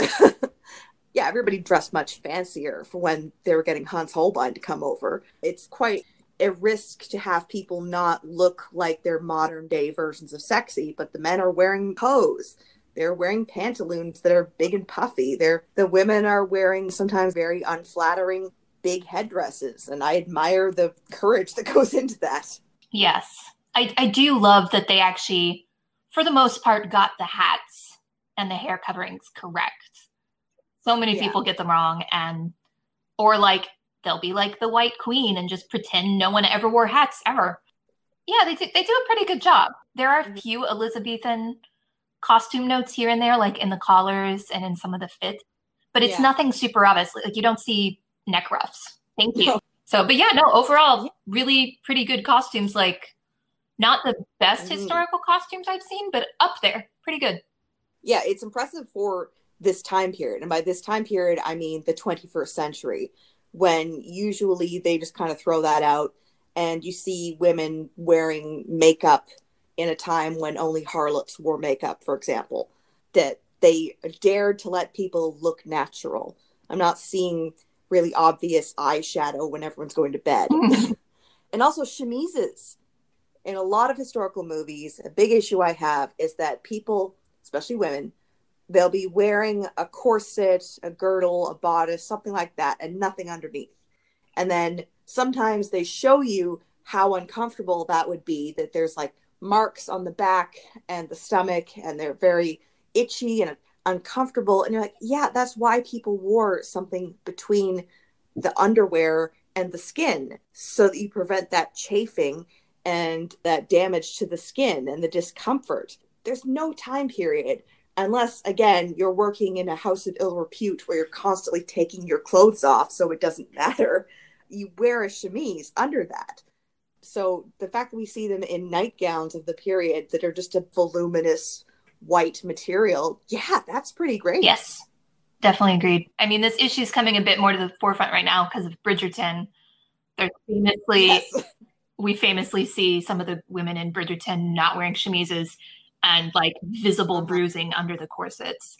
<laughs> yeah, everybody dressed much fancier for when they were getting Hans Holbein to come over. It's quite a risk to have people not look like their modern day versions of sexy, but the men are wearing hose. They're wearing pantaloons that are big and puffy. They're the women are wearing sometimes very unflattering big headdresses, and I admire the courage that <laughs> goes into that. Yes. I, I do love that they actually, for the most part, got the hats and the hair coverings correct. So many Yeah. people get them wrong and or like they'll be like the white queen and just pretend no one ever wore hats ever. Yeah, they do, they do a pretty good job. There are a Mhm. few Elizabethan costume notes here and there, like in the collars and in some of the fit, but it's Yeah. nothing super obvious. Like you don't see neck ruffs. Thank you. So, but yeah, no, overall, really pretty good costumes. Like not the best Mhm. historical costumes I've seen, but up there, pretty good. Yeah, it's impressive for this time period. And by this time period, I mean the 21st century, when usually they just kind of throw that out and you see women wearing makeup in a time when only harlots wore makeup, for example, that they dared to let people look natural. I'm not seeing really obvious eyeshadow when everyone's going to bed. Mm. <laughs> and also chemises. In a lot of historical movies, a big issue I have is that people, especially women, they'll be wearing a corset, a girdle, a bodice, something like that, and nothing underneath. And then sometimes they show you how uncomfortable that would be, that there's like marks on the back and the stomach, and they're very itchy and uncomfortable. And you're like, yeah, that's why people wore something between the underwear and the skin so that you prevent that chafing and that damage to the skin and the discomfort. There's no time period unless again you're working in a house of ill repute where you're constantly taking your clothes off so it doesn't matter. You wear a chemise under that. So the fact that we see them in nightgowns of the period that are just a voluminous white material, yeah, that's pretty great. Yes, definitely agreed. I mean, this issue is coming a bit more to the forefront right now because of Bridgerton. There's famously, Yes. we famously see some of the women in Bridgerton not wearing chemises and like visible bruising under the corsets.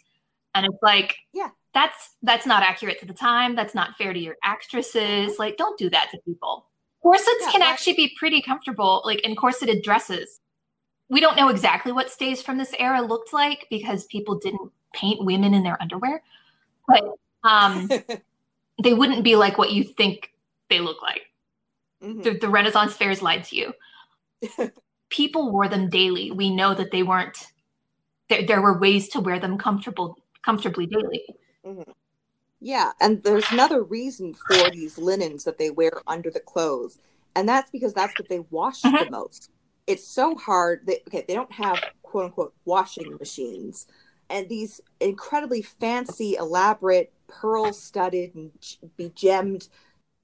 And it's like, Yeah. that's that's not accurate to the time. That's not fair to your actresses. Like, don't do that to people. Corsets Yeah, can actually be pretty comfortable, like in corseted dresses. We don't know exactly what stays from this era looked like because people didn't paint women in their underwear, but um, <laughs> they wouldn't be like what you think they look like Mhm. the, the Renaissance fairs lied to you. <laughs> People wore them daily. We know that they weren't. There, there were ways to wear them comfortable, comfortably daily. Yeah, and there's another reason for these linens that they wear under the clothes, and that's because that's what they wash the Mhm. most. It's so hard. They, okay, they don't have quote unquote washing machines, and these incredibly fancy, elaborate, pearl-studded and begemmed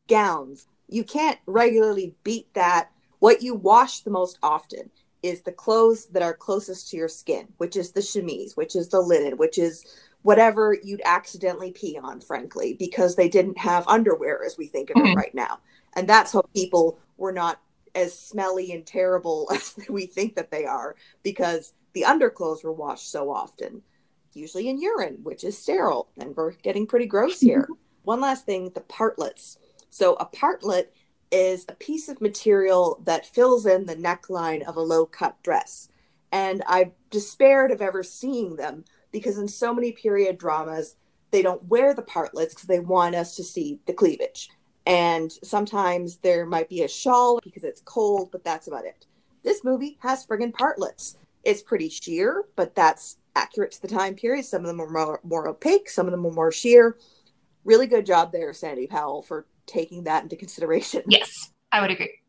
gowns. You can't regularly beat that. What you wash the most often is the clothes that are closest to your skin, which is the chemise, which is the linen, which is whatever you'd accidentally pee on, frankly, because they didn't have underwear as we think of it Mhm. right now. And that's how people were not as smelly and terrible <laughs> as we think that they are, because the underclothes were washed so often, usually in urine, which is sterile. And we're getting pretty gross here. One last thing the partlets. So, a partlet is a piece of material that fills in the neckline of a low cut dress. And I've despaired of ever seeing them because in so many period dramas, they don't wear the partlets because they want us to see the cleavage. And sometimes there might be a shawl because it's cold, but that's about it. This movie has friggin' partlets. It's pretty sheer, but that's accurate to the time period. Some of them are more, more opaque, some of them are more sheer. Really good job there, Sandy Powell, for taking that into consideration. Yes, I would agree.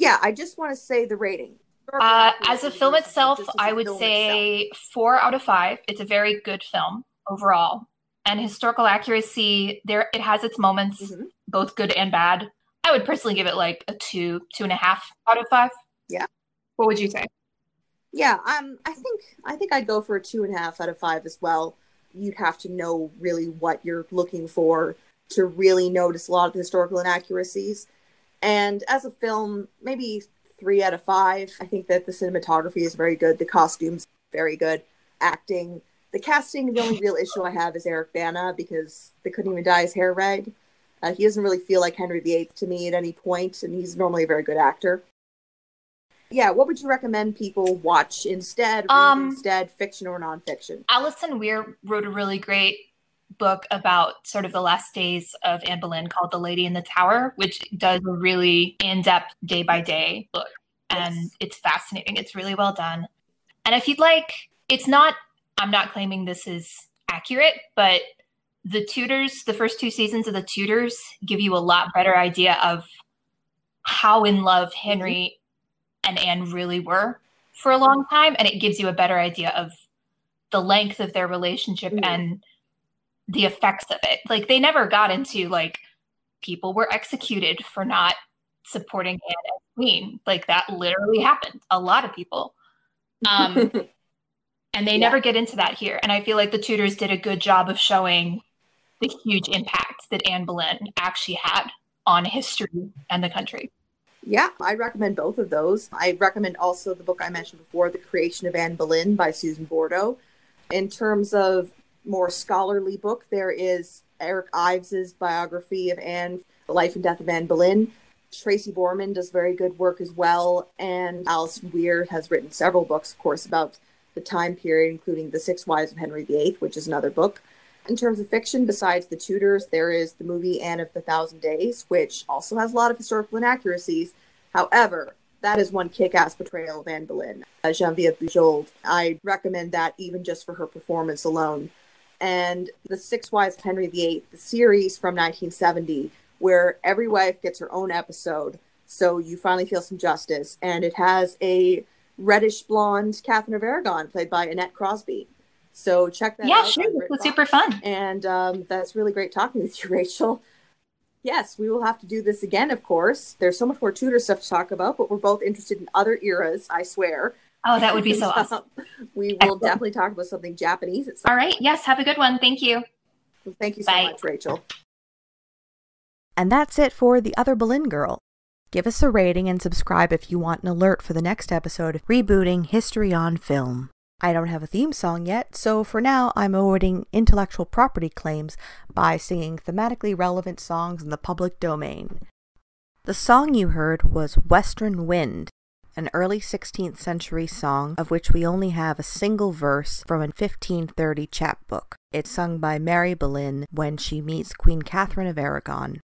Yeah, I just want to say the rating. Uh, as a film itself, Just as a I would say four out of five. It's a very good film overall. And historical accuracy, there it has its moments, itself. Mhm. both good and bad. I would personally give it like a two, two and a half out of five. Yeah. What would you say? Yeah, um, I think I think I'd go for a two and a half out of five as well. you'd have to know really what you're looking for to really notice a lot of the historical inaccuracies. And as a film, maybe three out of five. I think that the cinematography is very good, the costumes very good, acting. The casting, the only real issue I have is Eric Bana because they couldn't even dye his hair red. Uh, he doesn't really feel like Henry VIII to me at any point, and he's normally a very good actor. Yeah, what would you recommend people watch instead? Um, instead, fiction or nonfiction? Alison Weir wrote a really great book about sort of the last days of Anne Boleyn called The Lady in the Tower, which does a really in depth day by day look. And yes. it's fascinating. It's really well done. And if you'd like, it's not, I'm not claiming this is accurate, but the Tudors, the first two seasons of the Tudors give you a lot better idea of how in love Henry and Anne really were for a long time. And it gives you a better idea of the length of their relationship mm-hmm. and the effects of it. Like they never got into like people were executed for not supporting Anne as queen. Like that literally happened. A lot of people. Um, <laughs> and they yeah. never get into that here. And I feel like the Tudors did a good job of showing the huge impact that Anne Boleyn actually had on history and the country. Yeah, I recommend both of those. I recommend also the book I mentioned before, The Creation of Anne Boleyn by Susan Bordo. In terms of more scholarly book, there is Eric Ives's biography of Anne, The Life and Death of Anne Boleyn. Tracy Borman does very good work as well, and Alison Weir has written several books, of course, about the time period, including The Six Wives of Henry VIII, which is another book. In terms of fiction, besides The Tudors, there is the movie Anne of the Thousand Days, which also has a lot of historical inaccuracies. However, that is one kick-ass portrayal of Anne Boleyn. Uh, Genevieve Bujold. I recommend that even just for her performance alone and The Six Wives of Henry VIII, the series from 1970, where every wife gets her own episode. So you finally feel some justice. And it has a reddish blonde Catherine of Aragon, played by Annette Crosbie. So check that yeah, out. Yeah, sure. It was super fun. And um, that's really great talking with you, <laughs> Rachel. Yes, we will have to do this again, of course. There's so much more Tudor stuff to talk about, but we're both interested in other eras, I swear. Oh, that would be <laughs> so awesome. we will Excellent. definitely talk about something Japanese at some All right. Yes. Have a good one. Thank you. Well, thank you so Bye. much, Rachel. And that's it for The Other Boleyn Girl. Give us a rating and subscribe if you want an alert for the next episode of Rebooting History on Film. I don't have a theme song yet, so for now I'm avoiding intellectual property claims by singing thematically relevant songs in the public domain. The song you heard was Western Wind an early 16th century song of which we only have a single verse from a 1530 chapbook. It's sung by Mary Boleyn when she meets Queen Catherine of Aragon.